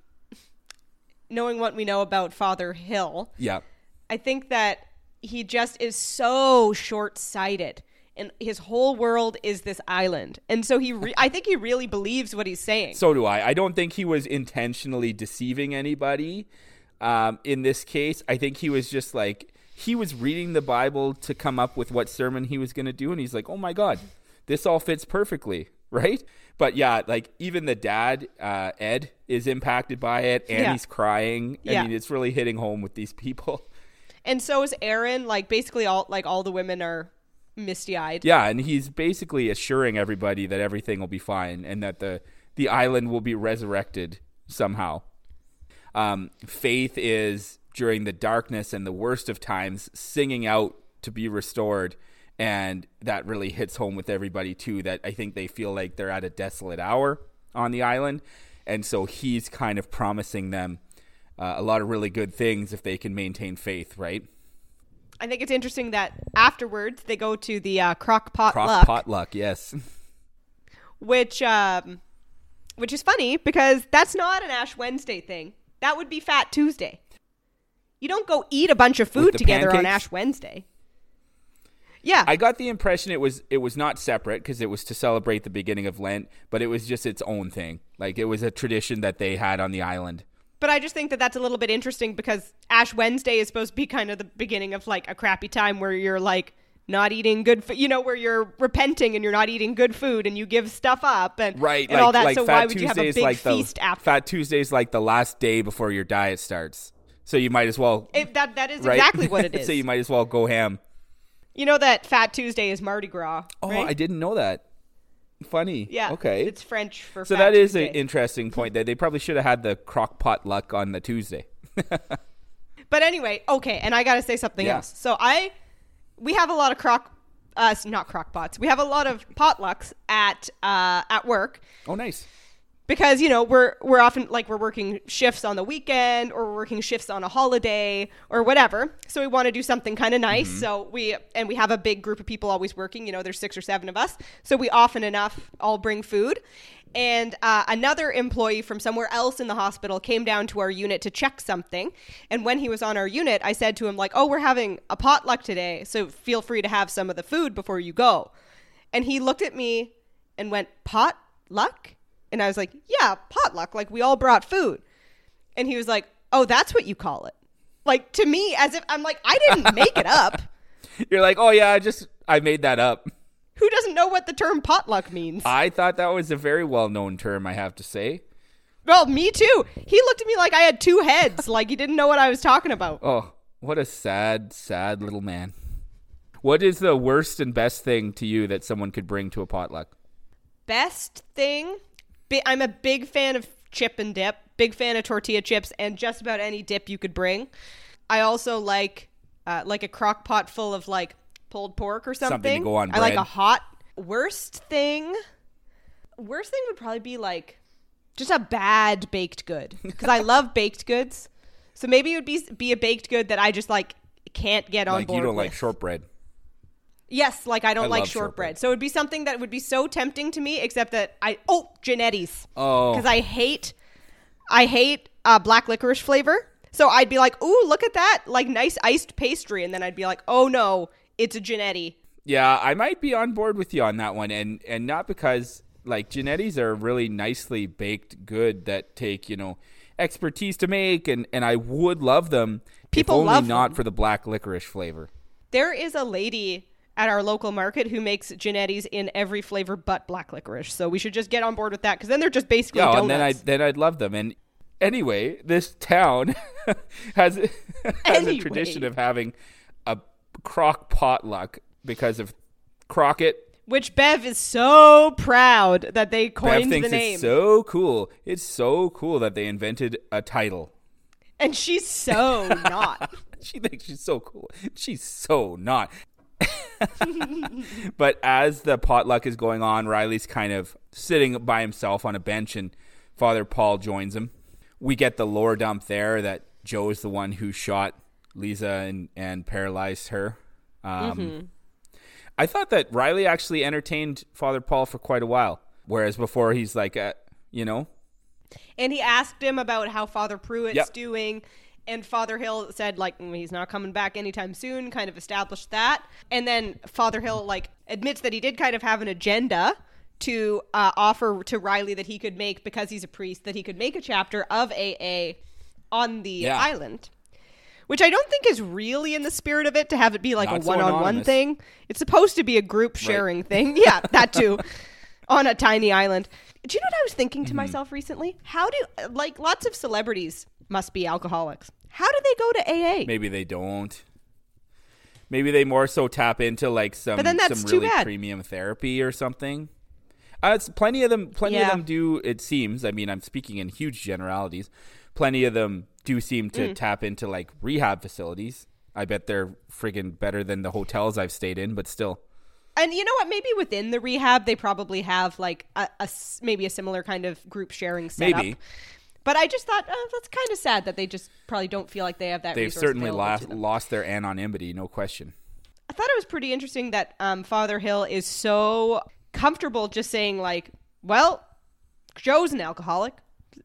knowing what we know about Father Hill, Yeah, I think that he just is so short-sighted and his whole world is this island. And so he, re- I think he really believes what he's saying. So do I. I don't think he was intentionally deceiving anybody. Um, in this case, I think he was just like he was reading the Bible to come up with what sermon he was going to do, and he's like, "Oh my God, this all fits perfectly." Right? But yeah, like even the dad, uh, Ed, is impacted by it, and Yeah. he's crying. I Yeah. mean, it's really hitting home with these people. and so is Erin. Like basically all like all the women are misty eyed. Yeah, and he's basically assuring everybody that everything will be fine and that the the island will be resurrected somehow. Um, Faith is during the darkness and the worst of times singing out to be restored, and that really hits home with everybody too. That I think they feel like they're at a desolate hour on the island, and so he's kind of promising them uh, a lot of really good things if they can maintain faith, right? I think it's interesting that afterwards they go to the uh, crock pot Crock luck, potluck, yes. which um, which is funny because that's not an Ash Wednesday thing. That would be Fat Tuesday. You don't go eat a bunch of food the together on? Ash Wednesday. Yeah, I got the impression it was it was not separate because it was to celebrate the beginning of Lent, but it was just its own thing. Like it was a tradition that they had on the island. But I just think that that's a little bit interesting because Ash Wednesday is supposed to be kind of the beginning of like a crappy time where you're like not eating good food, you know, where you're repenting and you're not eating good food and you give stuff up and, Right, and like, all that. like so Fat why would you have a big like feast the after? Fat Tuesday is like the last day before your diet starts. So you might as well It, that that is right? exactly what it is. so you might as well go ham. you know that Fat Tuesday is Mardi Gras. Oh, right? I didn't know that. Funny. Yeah. Okay. It's French for. so that is Tuesday. an interesting point that they probably should have had the crock pot luck on the Tuesday. But anyway, okay, and I got to say something Yeah. else. So I, we have a lot of crock, uh, not crock pots. We have a lot of potlucks at uh, at work Oh, nice. Because you know we're we're often like we're working shifts on the weekend or we're working shifts on a holiday or whatever. So we want to do something kind of nice. So we and we have a big group of people always working. You know, there's six or seven of us. So we often enough all bring food. And uh, another employee from somewhere else in the hospital came down to our unit to check something. And when he was on our unit, I said to him like, "Oh, we're having a potluck today, so feel free to have some of the food before you go." And he looked at me and went, "Potluck?" And I was like, "Yeah, potluck. Like we all brought food." And he was like, "Oh, that's what you call it." Like to me as if I'm like, "I didn't make it up." You're like, oh yeah, I just I made that up. Who doesn't know what the term potluck means? I thought that was a very well known term. I have to say. well, me too. He looked at me like I had two heads, like he didn't know what I was talking about. Oh, what a sad, sad little man. What is the worst and best thing to you that someone could bring to a potluck? Best thing, I'm a big fan of chip and dip, big fan of tortilla chips and just about any dip you could bring. I also like uh, like a crock pot full of like pulled pork or something. Something to go on I like a hot worst thing. Worst thing would probably be like just a bad baked good because I love baked goods. So maybe it would be be a baked good that I just like can't get on like board. you don't like shortbread. Yes, like I don't I like shortbread. shortbread. So it would be something that would be so tempting to me, except that I oh Genetti's. Oh. because I hate I hate uh, black licorice flavor. So I'd be like, ooh, look at that, like nice iced pastry, and then I'd be like, oh no, it's a Genetti. Yeah, I might be on board with you on that one, and and not because like Genetti's are really nicely baked good that take you know expertise to make, and and I would love them. People if only not them. for the black licorice flavor. There is a lady at our local market who makes Genetti's in every flavor but black licorice. So we should just get on board with that because then they're just basically Yeah, donuts. and then I then I'd love them. And anyway, this town has has Anyway. a tradition of having a crock potluck because of Crockett. Which Bev is so proud that they coined the name, it's so cool. It's so cool that they invented a title. and she's so not. She thinks she's so cool. She's so not. but as the potluck is going on, Riley's kind of sitting by himself on a bench, and Father Paul joins him. We get the lore dump there that Joe is the one who shot Leeza and, and paralyzed her. Um, I thought that Riley actually entertained Father Paul for quite a while, whereas before he's like, uh, you know, And he asked him about how Father Pruitt's Yep. doing. And Father Hill said like "Mm, he's not coming back anytime soon, kind of established that. And then Father Hill like admits that he did kind of have an agenda to uh, offer to Riley that he could make because he's a priest that he could make a chapter of AA on the Yeah. island. Which I don't think is really in the spirit of it to have it be like Not a so one-on-one anonymous. thing. It's supposed to be a group sharing thing. Yeah, that too. on a tiny island. Do you know what I was thinking Mm-hmm. to myself recently? How do like lots of celebrities must be alcoholics. How do they go to AA? Maybe they don't. Maybe they more so tap into like some But then that's some really bad. premium therapy or something. Uh, it's plenty of them. Plenty of them do. It seems. I mean, I'm speaking in huge generalities. Plenty of them do seem Mm. to tap into like rehab facilities. I bet they're friggin' better than the hotels I've stayed in, but still. And you know what? Maybe within the rehab, they probably have like a maybe a similar kind of group sharing setup. Maybe. But I just thought oh, that's kind of sad that they just probably don't feel like they have that. They've certainly lost, lost their anonymity, no question. I thought it was pretty interesting that um, Father Hill is so comfortable just saying like, "Well, Joe's an alcoholic.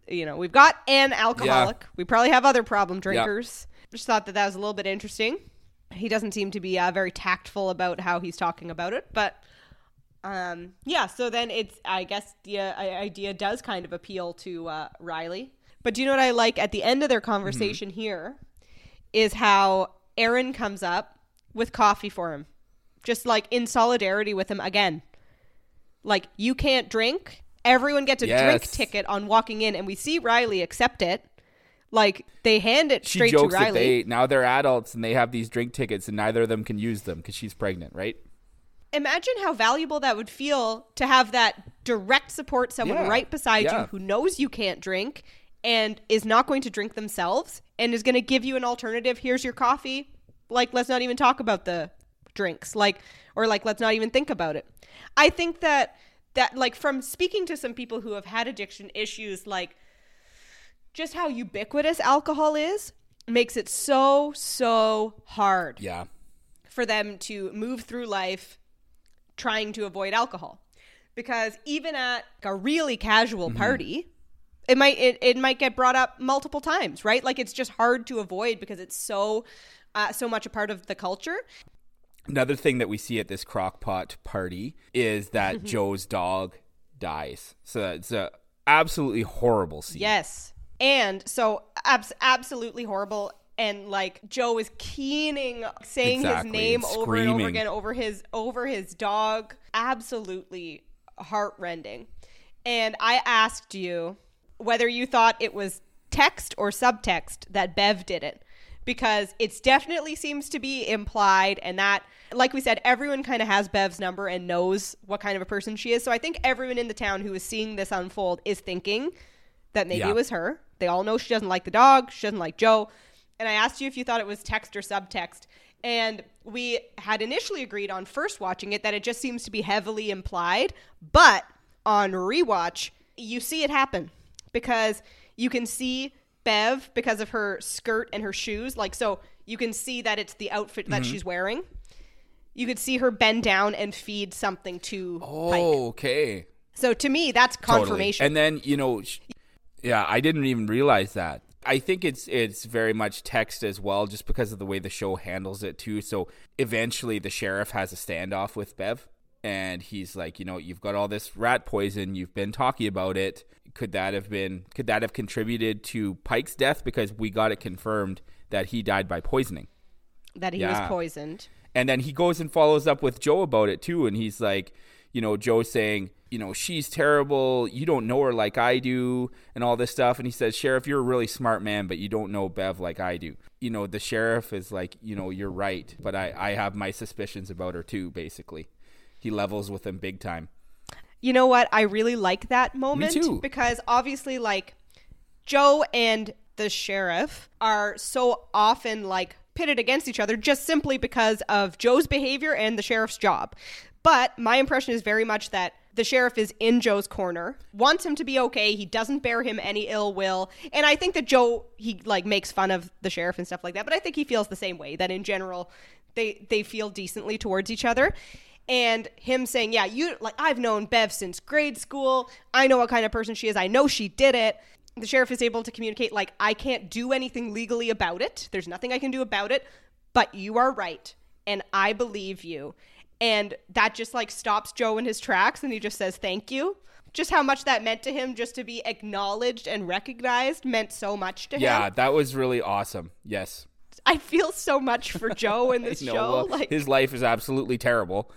You know, we've got an alcoholic. We probably have other problem drinkers." Just thought that that was a little bit interesting. He doesn't seem to be uh, very tactful about how he's talking about it, but um, yeah. So then it's, I guess, the uh, idea does kind of appeal to uh, Riley. But do you know what I like at the end of their conversation here is how Erin comes up with coffee for him, just like in solidarity with him again. Like you can't drink, everyone gets a drink ticket on walking in, and we see Riley accept it. Like they hand it She straight to jokes that Riley. they now they're adults and they have these drink tickets and neither of them can use them because she's pregnant, right? Imagine how valuable that would feel to have that direct support someone Yeah. right beside Yeah. you who knows you can't drink and is not going to drink themselves and is going to give you an alternative here's your coffee like let's not even talk about the drinks like or like let's not even think about it i think that that like from speaking to some people who have had addiction issues like just how ubiquitous alcohol is makes it so so hard Yeah. for them to move through life trying to avoid alcohol because even at a really casual Mm-hmm. party it might it, it might get brought up multiple times right like it's just hard to avoid because it's so uh, so much a part of the culture Another thing that we see at this crockpot party is that Joe's dog dies. So it's a absolutely horrible scene. yes and so abs- absolutely horrible and like joe is keening saying Exactly, his name and over and over again over his over his dog. Absolutely heartrending. And i asked you whether you thought it was text or subtext that bev did it because it's definitely seems to be implied and that like we said everyone kind of has bev's number and knows what kind of a person she is. So i think everyone in the town who is seeing this unfold is thinking that maybe Yeah. it was her. They all know she doesn't like the dog. She doesn't like joe and i asked you if you thought it was text or subtext and we had initially agreed on first watching it that it just seems to be heavily implied but on rewatch you see it happen because you can see Bev because of her skirt and her shoes. Like, so you can see that it's the outfit that mm-hmm. she's wearing. You could see her bend down and feed something to Pike. Oh, okay. So to me, that's Totally. confirmation. And then you know, yeah, I didn't even realize that. I think it's it's very much text as well, just because of the way the show handles it too. So eventually, the sheriff has a standoff with Bev, and he's like, you know, you've got all this rat poison. You've been talking about it. Could that have been? Could that have contributed to Pike's death? Because we got it confirmed that he died by poisoning. that he Yeah. was poisoned. And then he goes and follows up with Joe about it too. And he's like, you know, Joe saying, you know, she's terrible. You don't know her like I do, and all this stuff. And he says, Sheriff, you're a really smart man, but you don't know Bev like I do. You know, the sheriff is like, you know, you're right, but I, I have my suspicions about her too, basically. He levels with him big time. You know what? I really like that moment too. because obviously, like, Joe and the sheriff are so often like pitted against each other just simply because of Joe's behavior and the sheriff's job. But my impression is very much that the sheriff is in Joe's corner, wants him to be okay. He doesn't bear him any ill will. And I think that Joe he like makes fun of the sheriff and stuff like that, but I think he feels the same way that in general they they feel decently towards each other. And him saying, "Yeah, you like I've known Bev since grade school. I know what kind of person she is. I know she did it." the sheriff is able to communicate like I can't do anything legally about it. There's nothing I can do about it, but you are right and I believe you. And that just like stops Joe in his tracks and he just says thank you. Just how much that meant to him just to be acknowledged and recognized meant so much to Yeah, him. Yeah, that was really awesome. Yes. I feel so much for Joe in this No, show. well, like his life is absolutely terrible.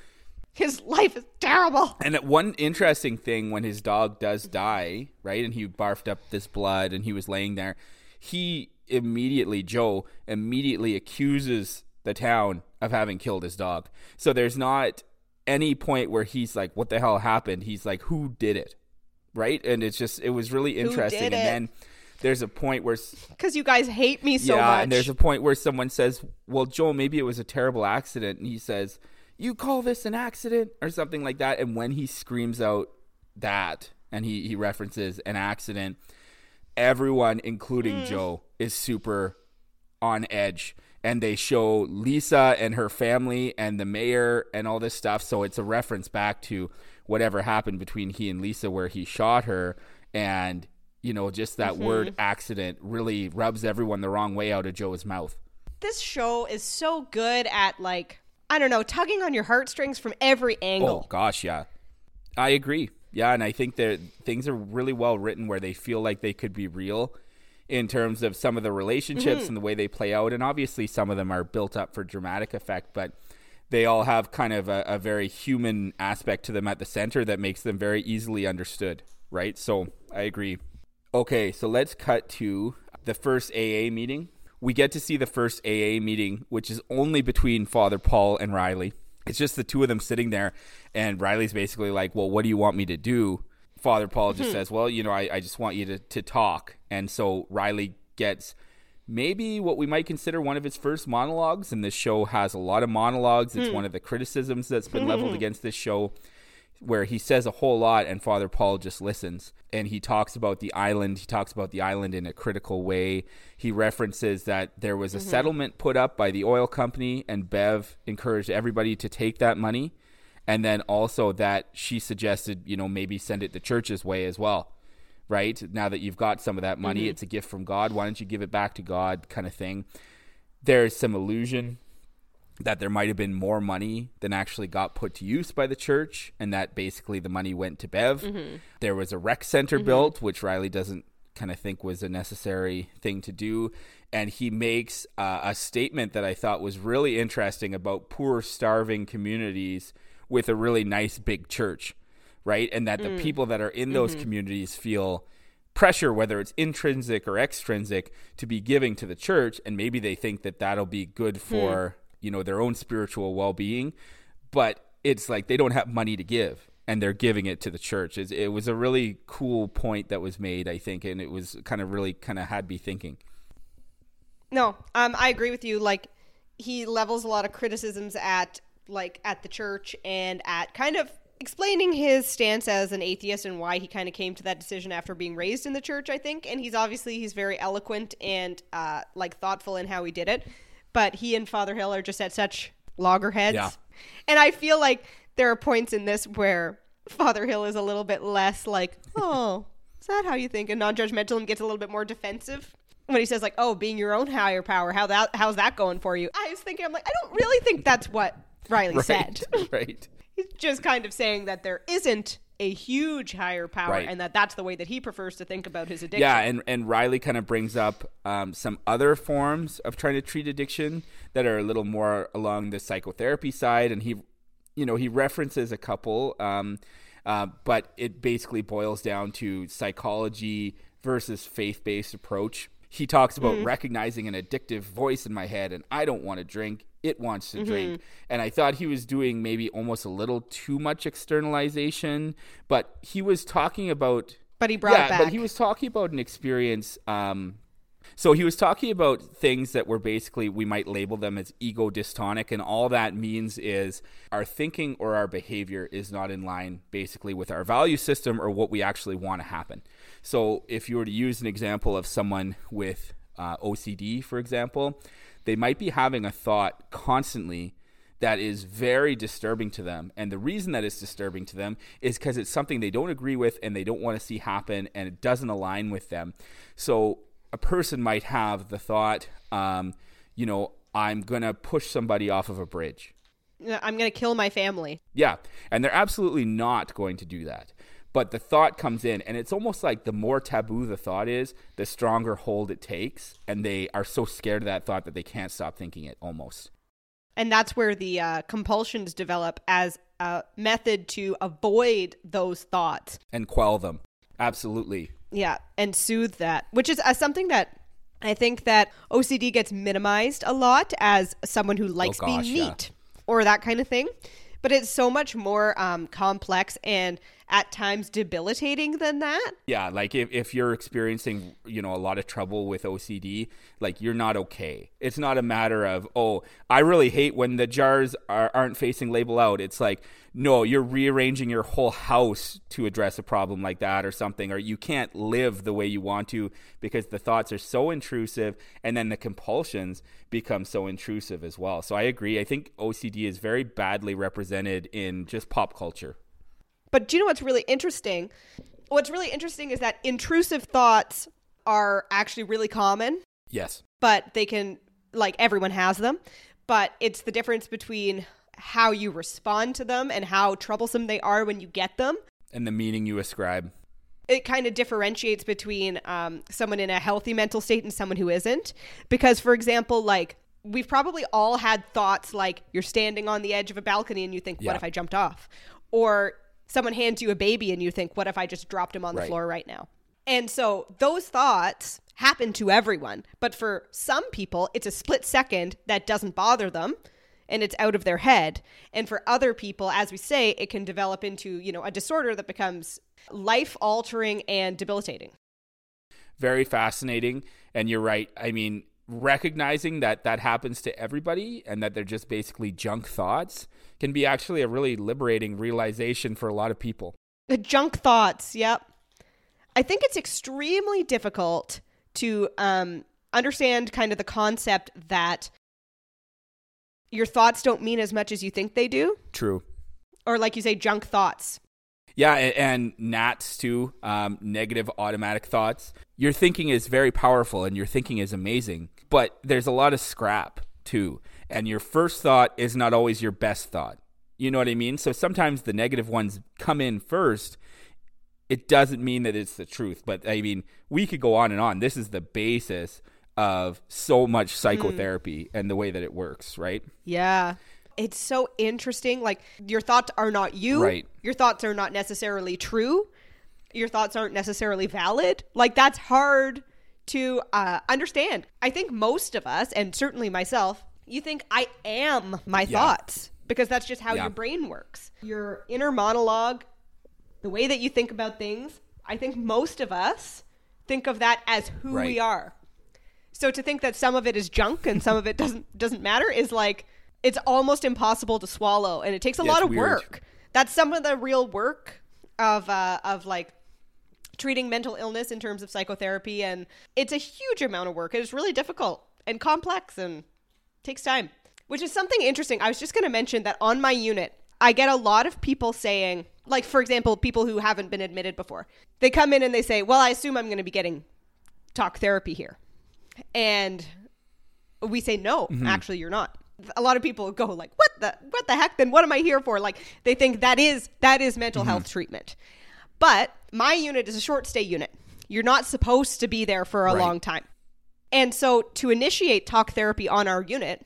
his life is terrible. And one interesting thing when his dog does die, right, and he barfed up this blood and he was laying there, he immediately, Joe, immediately accuses the town of having killed his dog. So there's not any point where he's like, what the hell happened? He's like, who did it? Right? And it's just, it was really interesting. and then there's a point where Because you guys hate me so yeah, much. and there's a point where someone says, "Well, Joel, maybe it was a terrible accident," and he says, "You call this an accident?" or something like that. And when he screams out that, and he he references an accident, everyone, including mm. Joe, is super on edge. And they show Leeza and her family and the mayor and all this stuff. So it's a reference back to whatever happened between he and Lisa, where he shot her. And, you know, just that mm-hmm. word accident really rubs everyone the wrong way out of Joe's mouth. this show is so good at like I don't know, tugging on your heartstrings from every angle. Oh, gosh, yeah. I agree. Yeah. And I think that things are really well written where they feel like they could be real in terms of some of the relationships mm-hmm. and the way they play out. And obviously, some of them are built up for dramatic effect, but they all have kind of a, a very human aspect to them at the center that makes them very easily understood, right? So I agree. Okay, so let's cut to the first AA meeting. We get to see the first AA meeting, which is only between Father Paul and Riley. It's just the two of them sitting there, and Riley's basically like, Well, what do you want me to do? Father Paul just hmm. says, Well, you know, I, I just want you to, to talk. And so Riley gets maybe what we might consider one of his first monologues. And this show has a lot of monologues. It's hmm. one of the criticisms that's been leveled hmm. against this show, where he says a whole lot and Father Paul just listens. And he talks about the island. He talks about the island in a critical way. He references that there was a mm-hmm. settlement put up by the oil company, and Bev encouraged everybody to take that money. And then also that she suggested, you know, maybe send it the church's way as well right? Now that you've got some of that money, mm-hmm. it's a gift from God. Why don't you give it back to God, kind of thing? There's some illusion that there might have been more money than actually got put to use by the church, and that basically the money went to Bev. Mm-hmm. There was a rec center mm-hmm. built, which Riley doesn't kind of think was a necessary thing to do. And he makes uh, a statement that I thought was really interesting about poor, starving communities with a really nice big church right? And that the mm. people that are in those mm-hmm. communities feel pressure, whether it's intrinsic or extrinsic, to be giving to the church, and maybe they think that that'll be good hmm. for you know their own spiritual well being, but it's like they don't have money to give. And they're giving it to the church. It's, it was a really cool point that was made, I think, and it was kind of really kind of had me thinking. No, um, I agree with you. Like he levels a lot of criticisms at like at the church and at kind of explaining his stance as an atheist and why he kind of came to that decision after being raised in the church. I think, and he's obviously he's very eloquent and uh, like thoughtful in how he did it. But he and Father Hill are just at such loggerheads, Yeah. and I feel like there are points in this where Father Hill is a little bit less like, oh, is that how you think, and non-judgmental, and gets a little bit more defensive when he says like, "Oh, being your own higher power, how that how's that going for you?" I was thinking, I'm like, I don't really think that's what Riley Right, said. right. He's just kind of saying that there isn't a huge higher power, Right. and that that's the way that he prefers to think about his addiction. Yeah, and, and Riley kind of brings up um, some other forms of trying to treat addiction that are a little more along the psychotherapy side, and he, you know, he references a couple, um, uh, but it basically boils down to psychology versus faith-based approach. He talks about recognizing an addictive voice in my head, and I don't want to drink. It wants to drink. And I thought he was doing maybe almost a little too much externalization, but he was talking about But he brought it but he was talking about an experience. Um, so he was talking about things that were basically we might label them as ego dystonic, and all that means is our thinking or our behavior is not in line basically with our value system or what we actually want to happen. So if you were to use an example of someone with uh, OCD, for example, they might be having a thought constantly that is very disturbing to them. And the reason that it's disturbing to them is because it's something they don't agree with and they don't want to see happen and it doesn't align with them. So a person might have the thought, um, you know, I'm going to push somebody off of a bridge. I'm going to kill my family. Yeah. And they're absolutely not going to do that. But the thought comes in, and it's almost like the more taboo the thought is, the stronger hold it takes. And they are so scared of that thought that they can't stop thinking it almost. And that's where the uh, compulsions develop as a method to avoid those thoughts. And quell them. Absolutely. Yeah. And soothe that, which is uh, something that I think that OCD gets minimized a lot as someone who likes Oh, gosh, being yeah. neat or that kind of thing. But it's so much more um, complex and at times debilitating than that. Yeah, like if, if you're experiencing, you know, a lot of trouble with OCD, like you're not okay. It's not a matter of, oh, I really hate when the jars are, aren't facing label out. It's like, no, you're rearranging your whole house to address a problem like that or something, or you can't live the way you want to because the thoughts are so intrusive and then the compulsions become so intrusive as well. So I agree. I think OCD is very badly represented in just pop culture. But do you know what's really interesting? What's really interesting is that intrusive thoughts are actually really common, Yes. but they can, like, everyone has them. But it's the difference between how you respond to them and how troublesome they are when you get them. And the meaning you ascribe. It kind of differentiates between um, someone in a healthy mental state and someone who isn't. Because, for example, like, we've probably all had thoughts like you're standing on the edge of a balcony and you think, what Yeah. if I jumped off? Or someone hands you a baby and you think, what if I just dropped him on the Right. floor right now? And so those thoughts happen to everyone. But for some people, it's a split second that doesn't bother them and it's out of their head. And for other people, as we say, it can develop into, you know, a disorder that becomes life altering and debilitating. very fascinating and you're right i mean recognizing that that happens to everybody and that they're just basically junk thoughts can be actually a really liberating realization for a lot of people The junk thoughts, yep. I think it's extremely difficult to um, understand kind of the concept that your thoughts don't mean as much as you think they do. true Or, like you say, junk thoughts. yeah a- and nats too um, negative automatic thoughts your thinking is very powerful and your thinking is amazing but there's a lot of scrap too and your first thought is not always your best thought you know what i mean so sometimes the negative ones come in first it doesn't mean that it's the truth. But I mean, we could go on and on. This is the basis of so much psychotherapy and the way that it works, right? Yeah. It's so interesting. Like, your thoughts are not you. Right. Your thoughts are not necessarily true. Your thoughts aren't necessarily valid. Like, that's hard to uh, understand. I think most of us, and certainly myself, you think I am my thoughts because that's just how Yeah. your brain works. Your inner monologue, the way that you think about things, I think most of us think of that as who Right. we are. So to think that some of it is junk and some of it doesn't doesn't matter is like it's almost impossible to swallow, and it takes a Yeah, lot of weird. work. That's some of the real work of uh, of like treating mental illness in terms of psychotherapy, and it's a huge amount of work. It is really difficult and complex and takes time. Which is something interesting. I was just going to mention that on my unit, I get a lot of people saying, like, for example, people who haven't been admitted before. They come in and they say, Well, I assume I'm going to be getting talk therapy here. And we say, No, mm-hmm. actually, you're not. A lot of people go like, "What the what the heck? Then what am I here for?" Like they think that is that is mental mm-hmm. health treatment. But my unit is a short stay unit. You're not supposed to be there for a Right. long time. And so to initiate talk therapy on our unit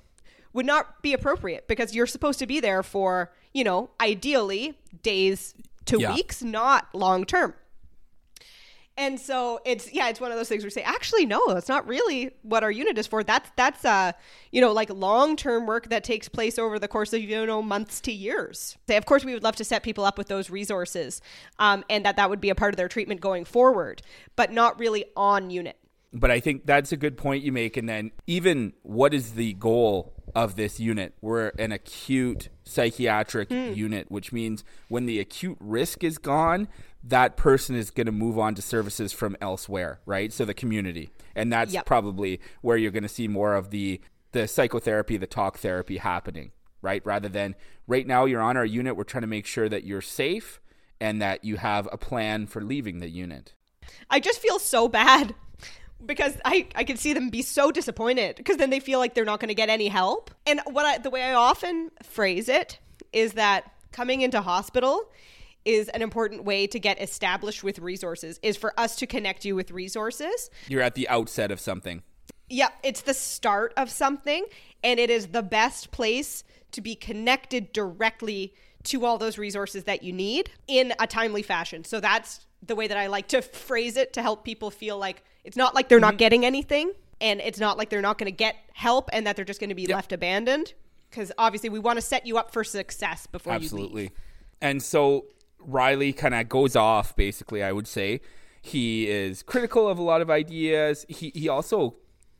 would not be appropriate because you're supposed to be there for, you know, ideally days to Yeah. weeks, not long term. And so it's yeah, it's one of those things where you say, actually, no, that's not really what our unit is for. That's that's uh you know like long term work that takes place over the course of you know months to years. Say, of course, we would love to set people up with those resources, um, and that that would be a part of their treatment going forward, but not really on unit. But I think that's a good point you make. And then, even what is the goal of this unit? We're an acute psychiatric hmm. unit, which means when the acute risk is gone, that person is going to move on to services from elsewhere, right? So the community. And that's Yep. probably where you're going to see more of the, the psychotherapy, the talk therapy happening. right? Rather than right now you're on our unit, we're trying to make sure that you're safe and that you have a plan for leaving the unit. I just feel so bad because I, I can see them be so disappointed because then they feel like they're not going to get any help. And what I, the way I often phrase it is that coming into hospital is an important way to get established with resources is for us to connect you with resources. You're at the outset of something. Yeah, it's the start of something and it is the best place to be connected directly to all those resources that you need in a timely fashion. So that's the way that I like to phrase it to help people feel like it's not like they're not mm-hmm. getting anything and it's not like they're not going to get help and that they're just going to be left abandoned because obviously we want to set you up for success before you Absolutely. leave. And so Riley kind of goes off, basically, I would say. He is critical of a lot of ideas. He, he also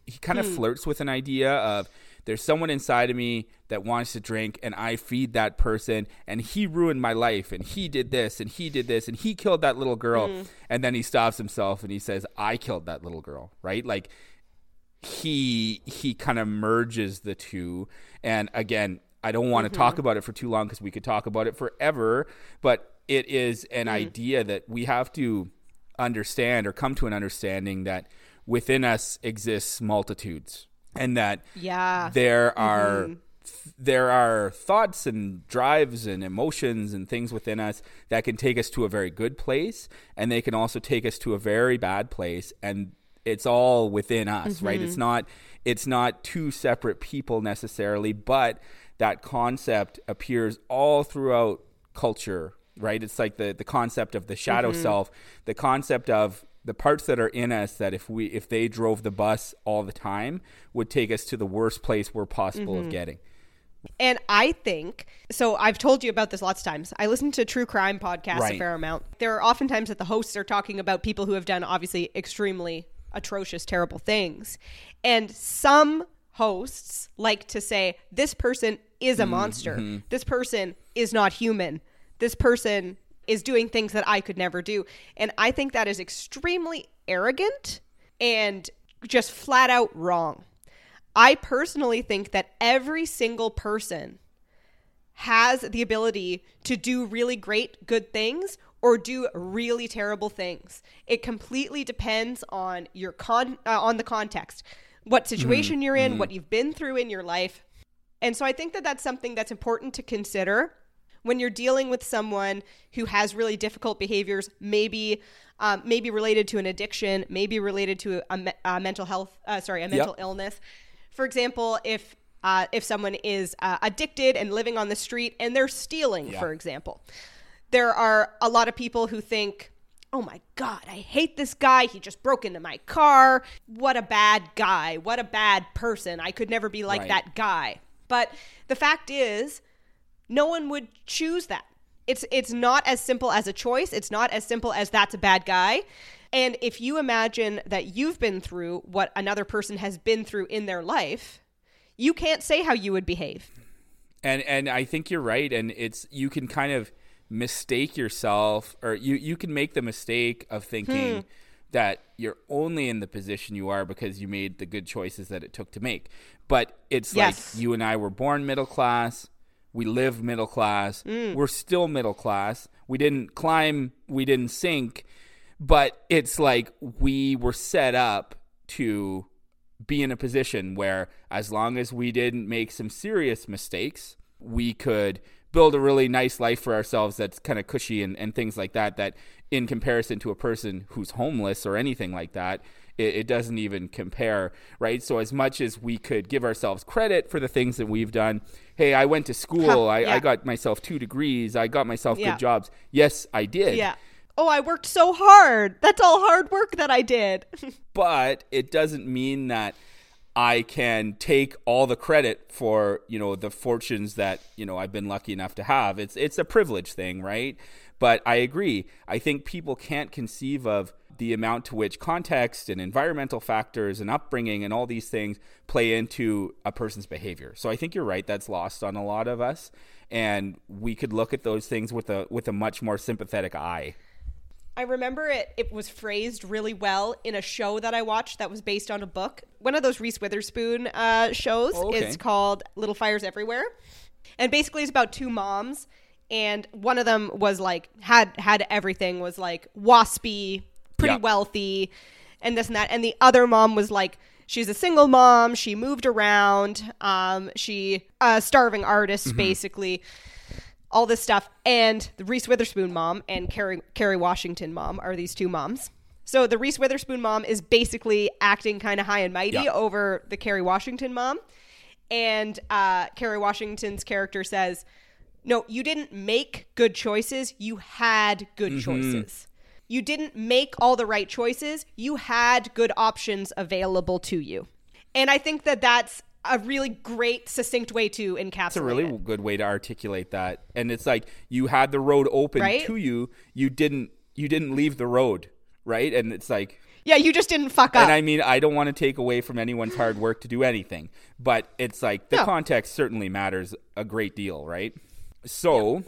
he kind of hmm. flirts with an idea of there's someone inside of me that wants to drink and I feed that person and he ruined my life and he did this and he did this and he killed that little girl. Mm. And then he stops himself and he says I killed that little girl, right? Like he he kind of merges the two. And again i don't want to mm-hmm. talk about it for too long because we could talk about it forever but it is an mm. idea that we have to understand or come to an understanding that within us exists multitudes and that Yeah. there are mm-hmm. there are thoughts and drives and emotions and things within us that can take us to a very good place and they can also take us to a very bad place and it's all within us right? It's mm-hmm. not it's not two separate people necessarily but that concept appears all throughout culture right? It's like the the concept of the shadow mm-hmm. self the concept of the parts that are in us that if we if they drove the bus all the time would take us to the worst place we're possible of mm-hmm. getting And I think so. I've told you about this lots of times. I listen to true crime podcasts a fair amount. There are often times that the hosts are talking about people who have done obviously extremely atrocious, terrible things. And some hosts like to say, this person is a mm-hmm. monster. This person is not human. This person is doing things that I could never do. And I think that is extremely arrogant and just flat out wrong. I personally think that every single person has the ability to do really great good things or do really terrible things. It completely depends on your con uh, on the context, what situation you're in, what you've been through in your life. And so I think that that's something that's important to consider when you're dealing with someone who has really difficult behaviors, maybe um, maybe related to an addiction, maybe related to a, me- a mental health, uh, sorry, a mental illness. For example, if uh, if someone is uh, addicted and living on the street and they're stealing, for example, there are a lot of people who think, "Oh my god, I hate this guy. He just broke into my car. What a bad guy. What a bad person. I could never be like Right. that guy." But the fact is, no one would choose that. It's it's not as simple as a choice. It's not as simple as that's a bad guy. And if you imagine that you've been through what another person has been through in their life, you can't say how you would behave. and and I think you're right and it's you can kind of mistake yourself or you you can make the mistake of thinking Hmm. that you're only in the position you are because you made the good choices that it took to make but it's Yes. like you and I were born middle class we live middle class. Hmm. we're still middle class. We didn't climb we didn't sink but it's like we were set up to be in a position where as long as we didn't make some serious mistakes we could build a really nice life for ourselves that's kind of cushy and, and things like that that in comparison to a person who's homeless or anything like that it, it doesn't even compare right? So as much as we could give ourselves credit for the things that we've done hey i went to school I, yeah. I got myself two degrees i got myself Yeah. good jobs yes i did Yeah. Oh, I worked so hard. That's all hard work that I did. but it doesn't mean that I can take all the credit for you know the fortunes that you know I've been lucky enough to have. It's it's a privilege thing, right? But I agree. I think people can't conceive of the amount to which context and environmental factors and upbringing and all these things play into a person's behavior. So I think you're right. That's lost on a lot of us, and we could look at those things with a with a much more sympathetic eye. I remember it it was phrased really well in a show that I watched that was based on a book. One of those Reese Witherspoon uh, shows. Oh, okay. It's called Little Fires Everywhere. And basically, it's about two moms, and one of them was like had had everything, was like waspy, pretty wealthy, and this and that, and the other mom was like. She's a single mom. She moved around. Um, she a starving artist, basically all this stuff. And the Reese Witherspoon mom and Kerry, Kerry Washington mom are these two moms. So the Reese Witherspoon mom is basically acting kind of high and mighty over the Kerry Washington mom. And uh, Kerry Washington's character says, No, you didn't make good choices. You had good choices. You didn't make all the right choices. You had good options available to you. And I think that that's a really great, succinct way to encapsulate It's a really it. good way to articulate that. And it's like you had the road open Right? to you. You didn't you didn't leave the road, right? And it's like Yeah, you just didn't fuck up. and I mean, I don't want to take away from anyone's hard work to do anything, but it's like the No. context certainly matters a great deal, right? So,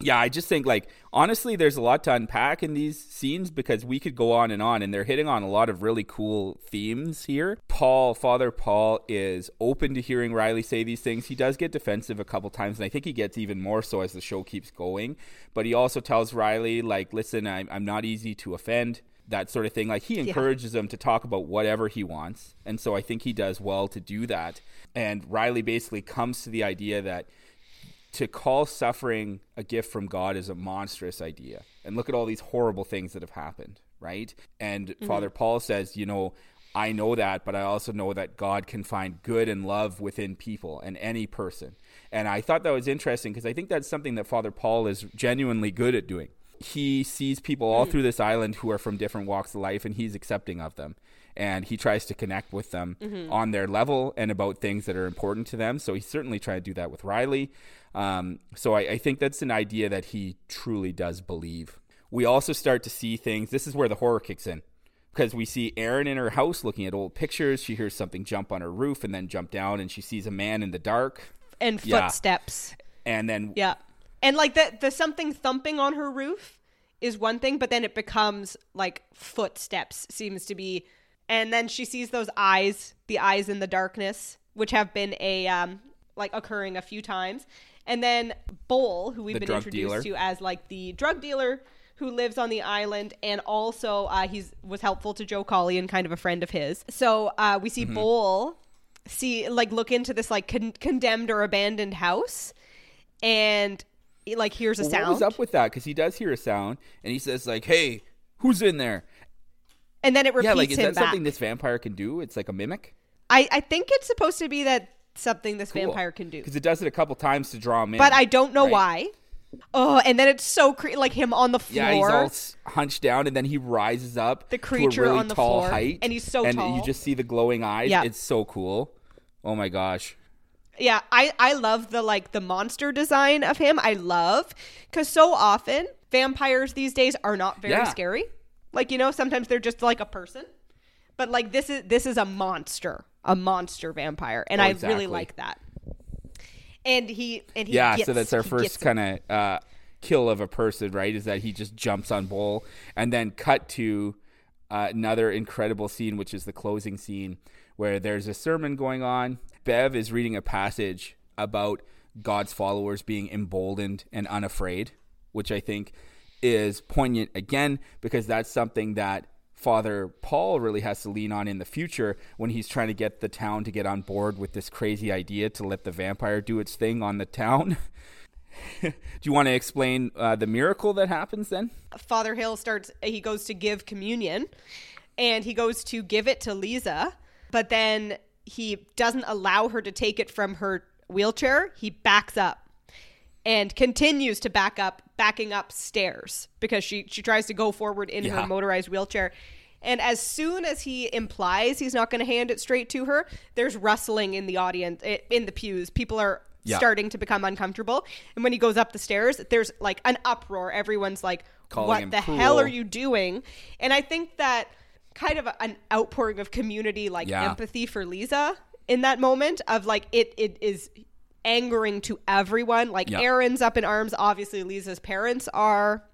yeah, I just think like honestly, there's a lot to unpack in these scenes because we could go on and on, and they're hitting on a lot of really cool themes here. Paul, Father Paul, is open to hearing Riley say these things. He does get defensive a couple times, and I think he gets even more so as the show keeps going. But he also tells Riley, like, listen, I'm, I'm not easy to offend that sort of thing. Like he encourages him to talk about whatever he wants. And so I think he does well to do that. And Riley basically comes to the idea that to call suffering a gift from God is a monstrous idea. And look at all these horrible things that have happened, right? And mm-hmm. Father Paul says, you know, I know that, but I also know that God can find good and love within people and any person. And I thought that was interesting because I think that's something that Father Paul is genuinely good at doing. He sees people all mm. through this island who are from different walks of life and he's accepting of them. And he tries to connect with them on their level and about things that are important to them. So he's certainly trying to do that with Riley. Um, so I, I think that's an idea that he truly does believe. We also start to see things. This is where the horror kicks in because we see Erin in her house looking at old pictures. She hears something jump on her roof and then jump down, and she sees a man in the dark. and Yeah. footsteps. And then Yeah. And like the the something thumping on her roof is one thing, but then it becomes like footsteps seems to be and then she sees those eyes, the eyes in the darkness, which have been a um like occurring a few times. And then Bowl, who we've The been introduced dealer. to as like the drug dealer who lives on the island and also uh, he's was helpful to Joe Collie and kind of a friend of his. So uh, we Mm-hmm. see Bowl see like look into this like con- condemned or abandoned house and he, like hears a Well, sound what was up with that? Because he does hear a sound, and he says like, "Hey, who's in there?" And then it repeats yeah, like is him that back. something this vampire can do? It's like a mimic. I, I think it's supposed to be that something this vampire can do because it does it a couple times to draw him in. but I don't know right? why. Oh, and then it's so cre- like him on the floor. Yeah, he's all hunched down, and then he rises up. The to creature a really on the tall floor, height, and he's so and tall. you just see the glowing eyes. Yeah. it's so cool. Oh my gosh. Yeah, I I love the like the monster design of him. I love cuz so often vampires these days are not very Yeah. scary. Like, you know, sometimes they're just like a person. But like this is this is a monster, a monster vampire, and Oh, I really like that. And he and he yeah, gets, so that's our first kind of uh, kill of a person, right? Is that he just jumps on Bull, and then cut to uh, another incredible scene, which is the closing scene, where there's a sermon going on. Bev is reading a passage about God's followers being emboldened and unafraid, which I think is poignant again because that's something that Father Paul really has to lean on in the future when he's trying to get the town to get on board with this crazy idea to let the vampire do its thing on the town. do you want to explain uh, the miracle that happens then? Father Hill starts he goes to give communion and he goes to give it to Leeza, but then he doesn't allow her to take it from her wheelchair. He backs up and continues to back up, backing up stairs because she she tries to go forward in Yeah. her motorized wheelchair. And as soon as he implies he's not going to hand it straight to her, there's rustling in the audience, eh, in the pews. People are Yeah. starting to become uncomfortable. And when he goes up the stairs, there's like an uproar. Everyone's like, Calling "What the hell are you doing?" And I think that kind of an outpouring of community like Yeah. empathy for Leeza in that moment of like it it is angering to everyone. Like Yeah. Erin's up in arms. Obviously, Leeza's parents are.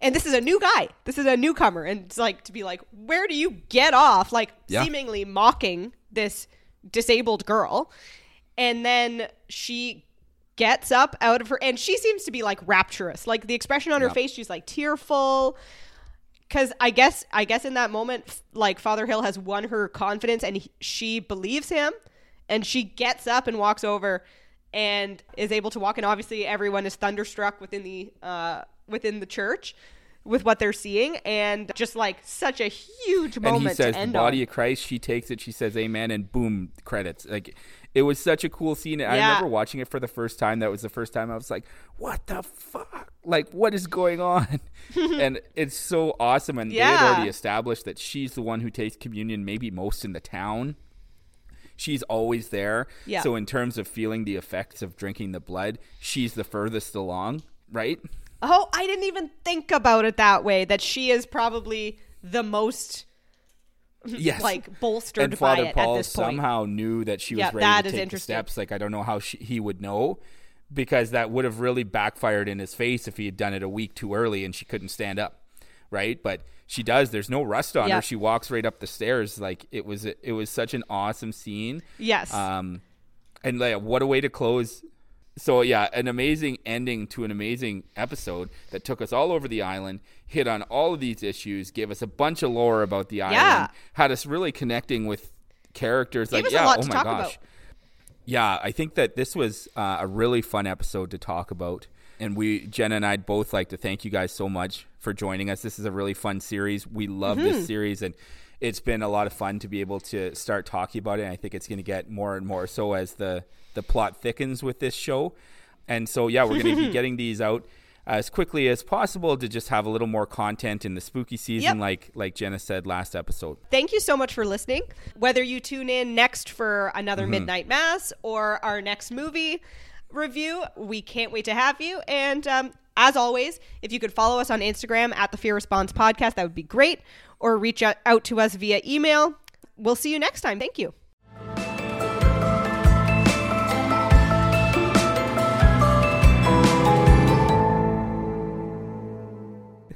And this is a new guy. This is a newcomer. And it's like to be like, where do you get off? Like Yeah. seemingly mocking this disabled girl. And then she gets up out of her and she seems to be like rapturous. Like the expression on her face, she's like tearful. Cause I guess I guess in that moment, like Father Hill has won her confidence and he, she believes him, and she gets up and walks over, and is able to walk. And obviously, everyone is thunderstruck within the uh, within the church with what they're seeing, and just like such a huge moment and he says the body on. of Christ. She takes it. She says Amen, and boom, credits. Like it was such a cool scene. I remember watching it for the first time. That was the first time I was like, "What the fuck? Like, what is going on?" and it's so awesome. And they had already established that she's the one who takes communion, maybe most in the town. She's always there. Yeah. So in terms of feeling the effects of drinking the blood, she's the furthest along, right? Oh, I didn't even think about it that way. That she is probably the most yes. like bolstered and Father by it Paul at this point. somehow knew that she was Yeah, ready that to is take the interesting. steps. Like I don't know how she, he would know because that would have really backfired in his face if he had done it a week too early and she couldn't stand up, right? But she does. There's no rust on Yeah. her. She walks right up the stairs. Like it was. It was such an awesome scene. Yes. Um, and like what a way to close. So yeah, an amazing ending to an amazing episode that took us all over the island, hit on all of these issues, gave us a bunch of lore about the island, had us really connecting with characters. Gave like us a yeah, lot oh to my talk gosh. about. Yeah, I think that this was uh, a really fun episode to talk about. And we, Jenna and I'd both like to thank you guys so much for joining us. This is a really fun series. We love Mm-hmm. this series, and it's been a lot of fun to be able to start talking about it. And I think it's going to get more and more so as the the plot thickens with this show. And so, yeah, we're going to be getting these out as quickly as possible to just have a little more content in the spooky season, Yep. like like Jenna said last episode. Thank you so much for listening. Whether you tune in next for another Mm-hmm. Midnight Mass or our next movie review, we can't wait to have you. And um, as always, if you could follow us on Instagram at the Fear Response Podcast, that would be great. Or reach out, to us via email. We'll see you next time. Thank you.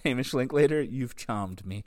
Hamish Linklater, you've charmed me.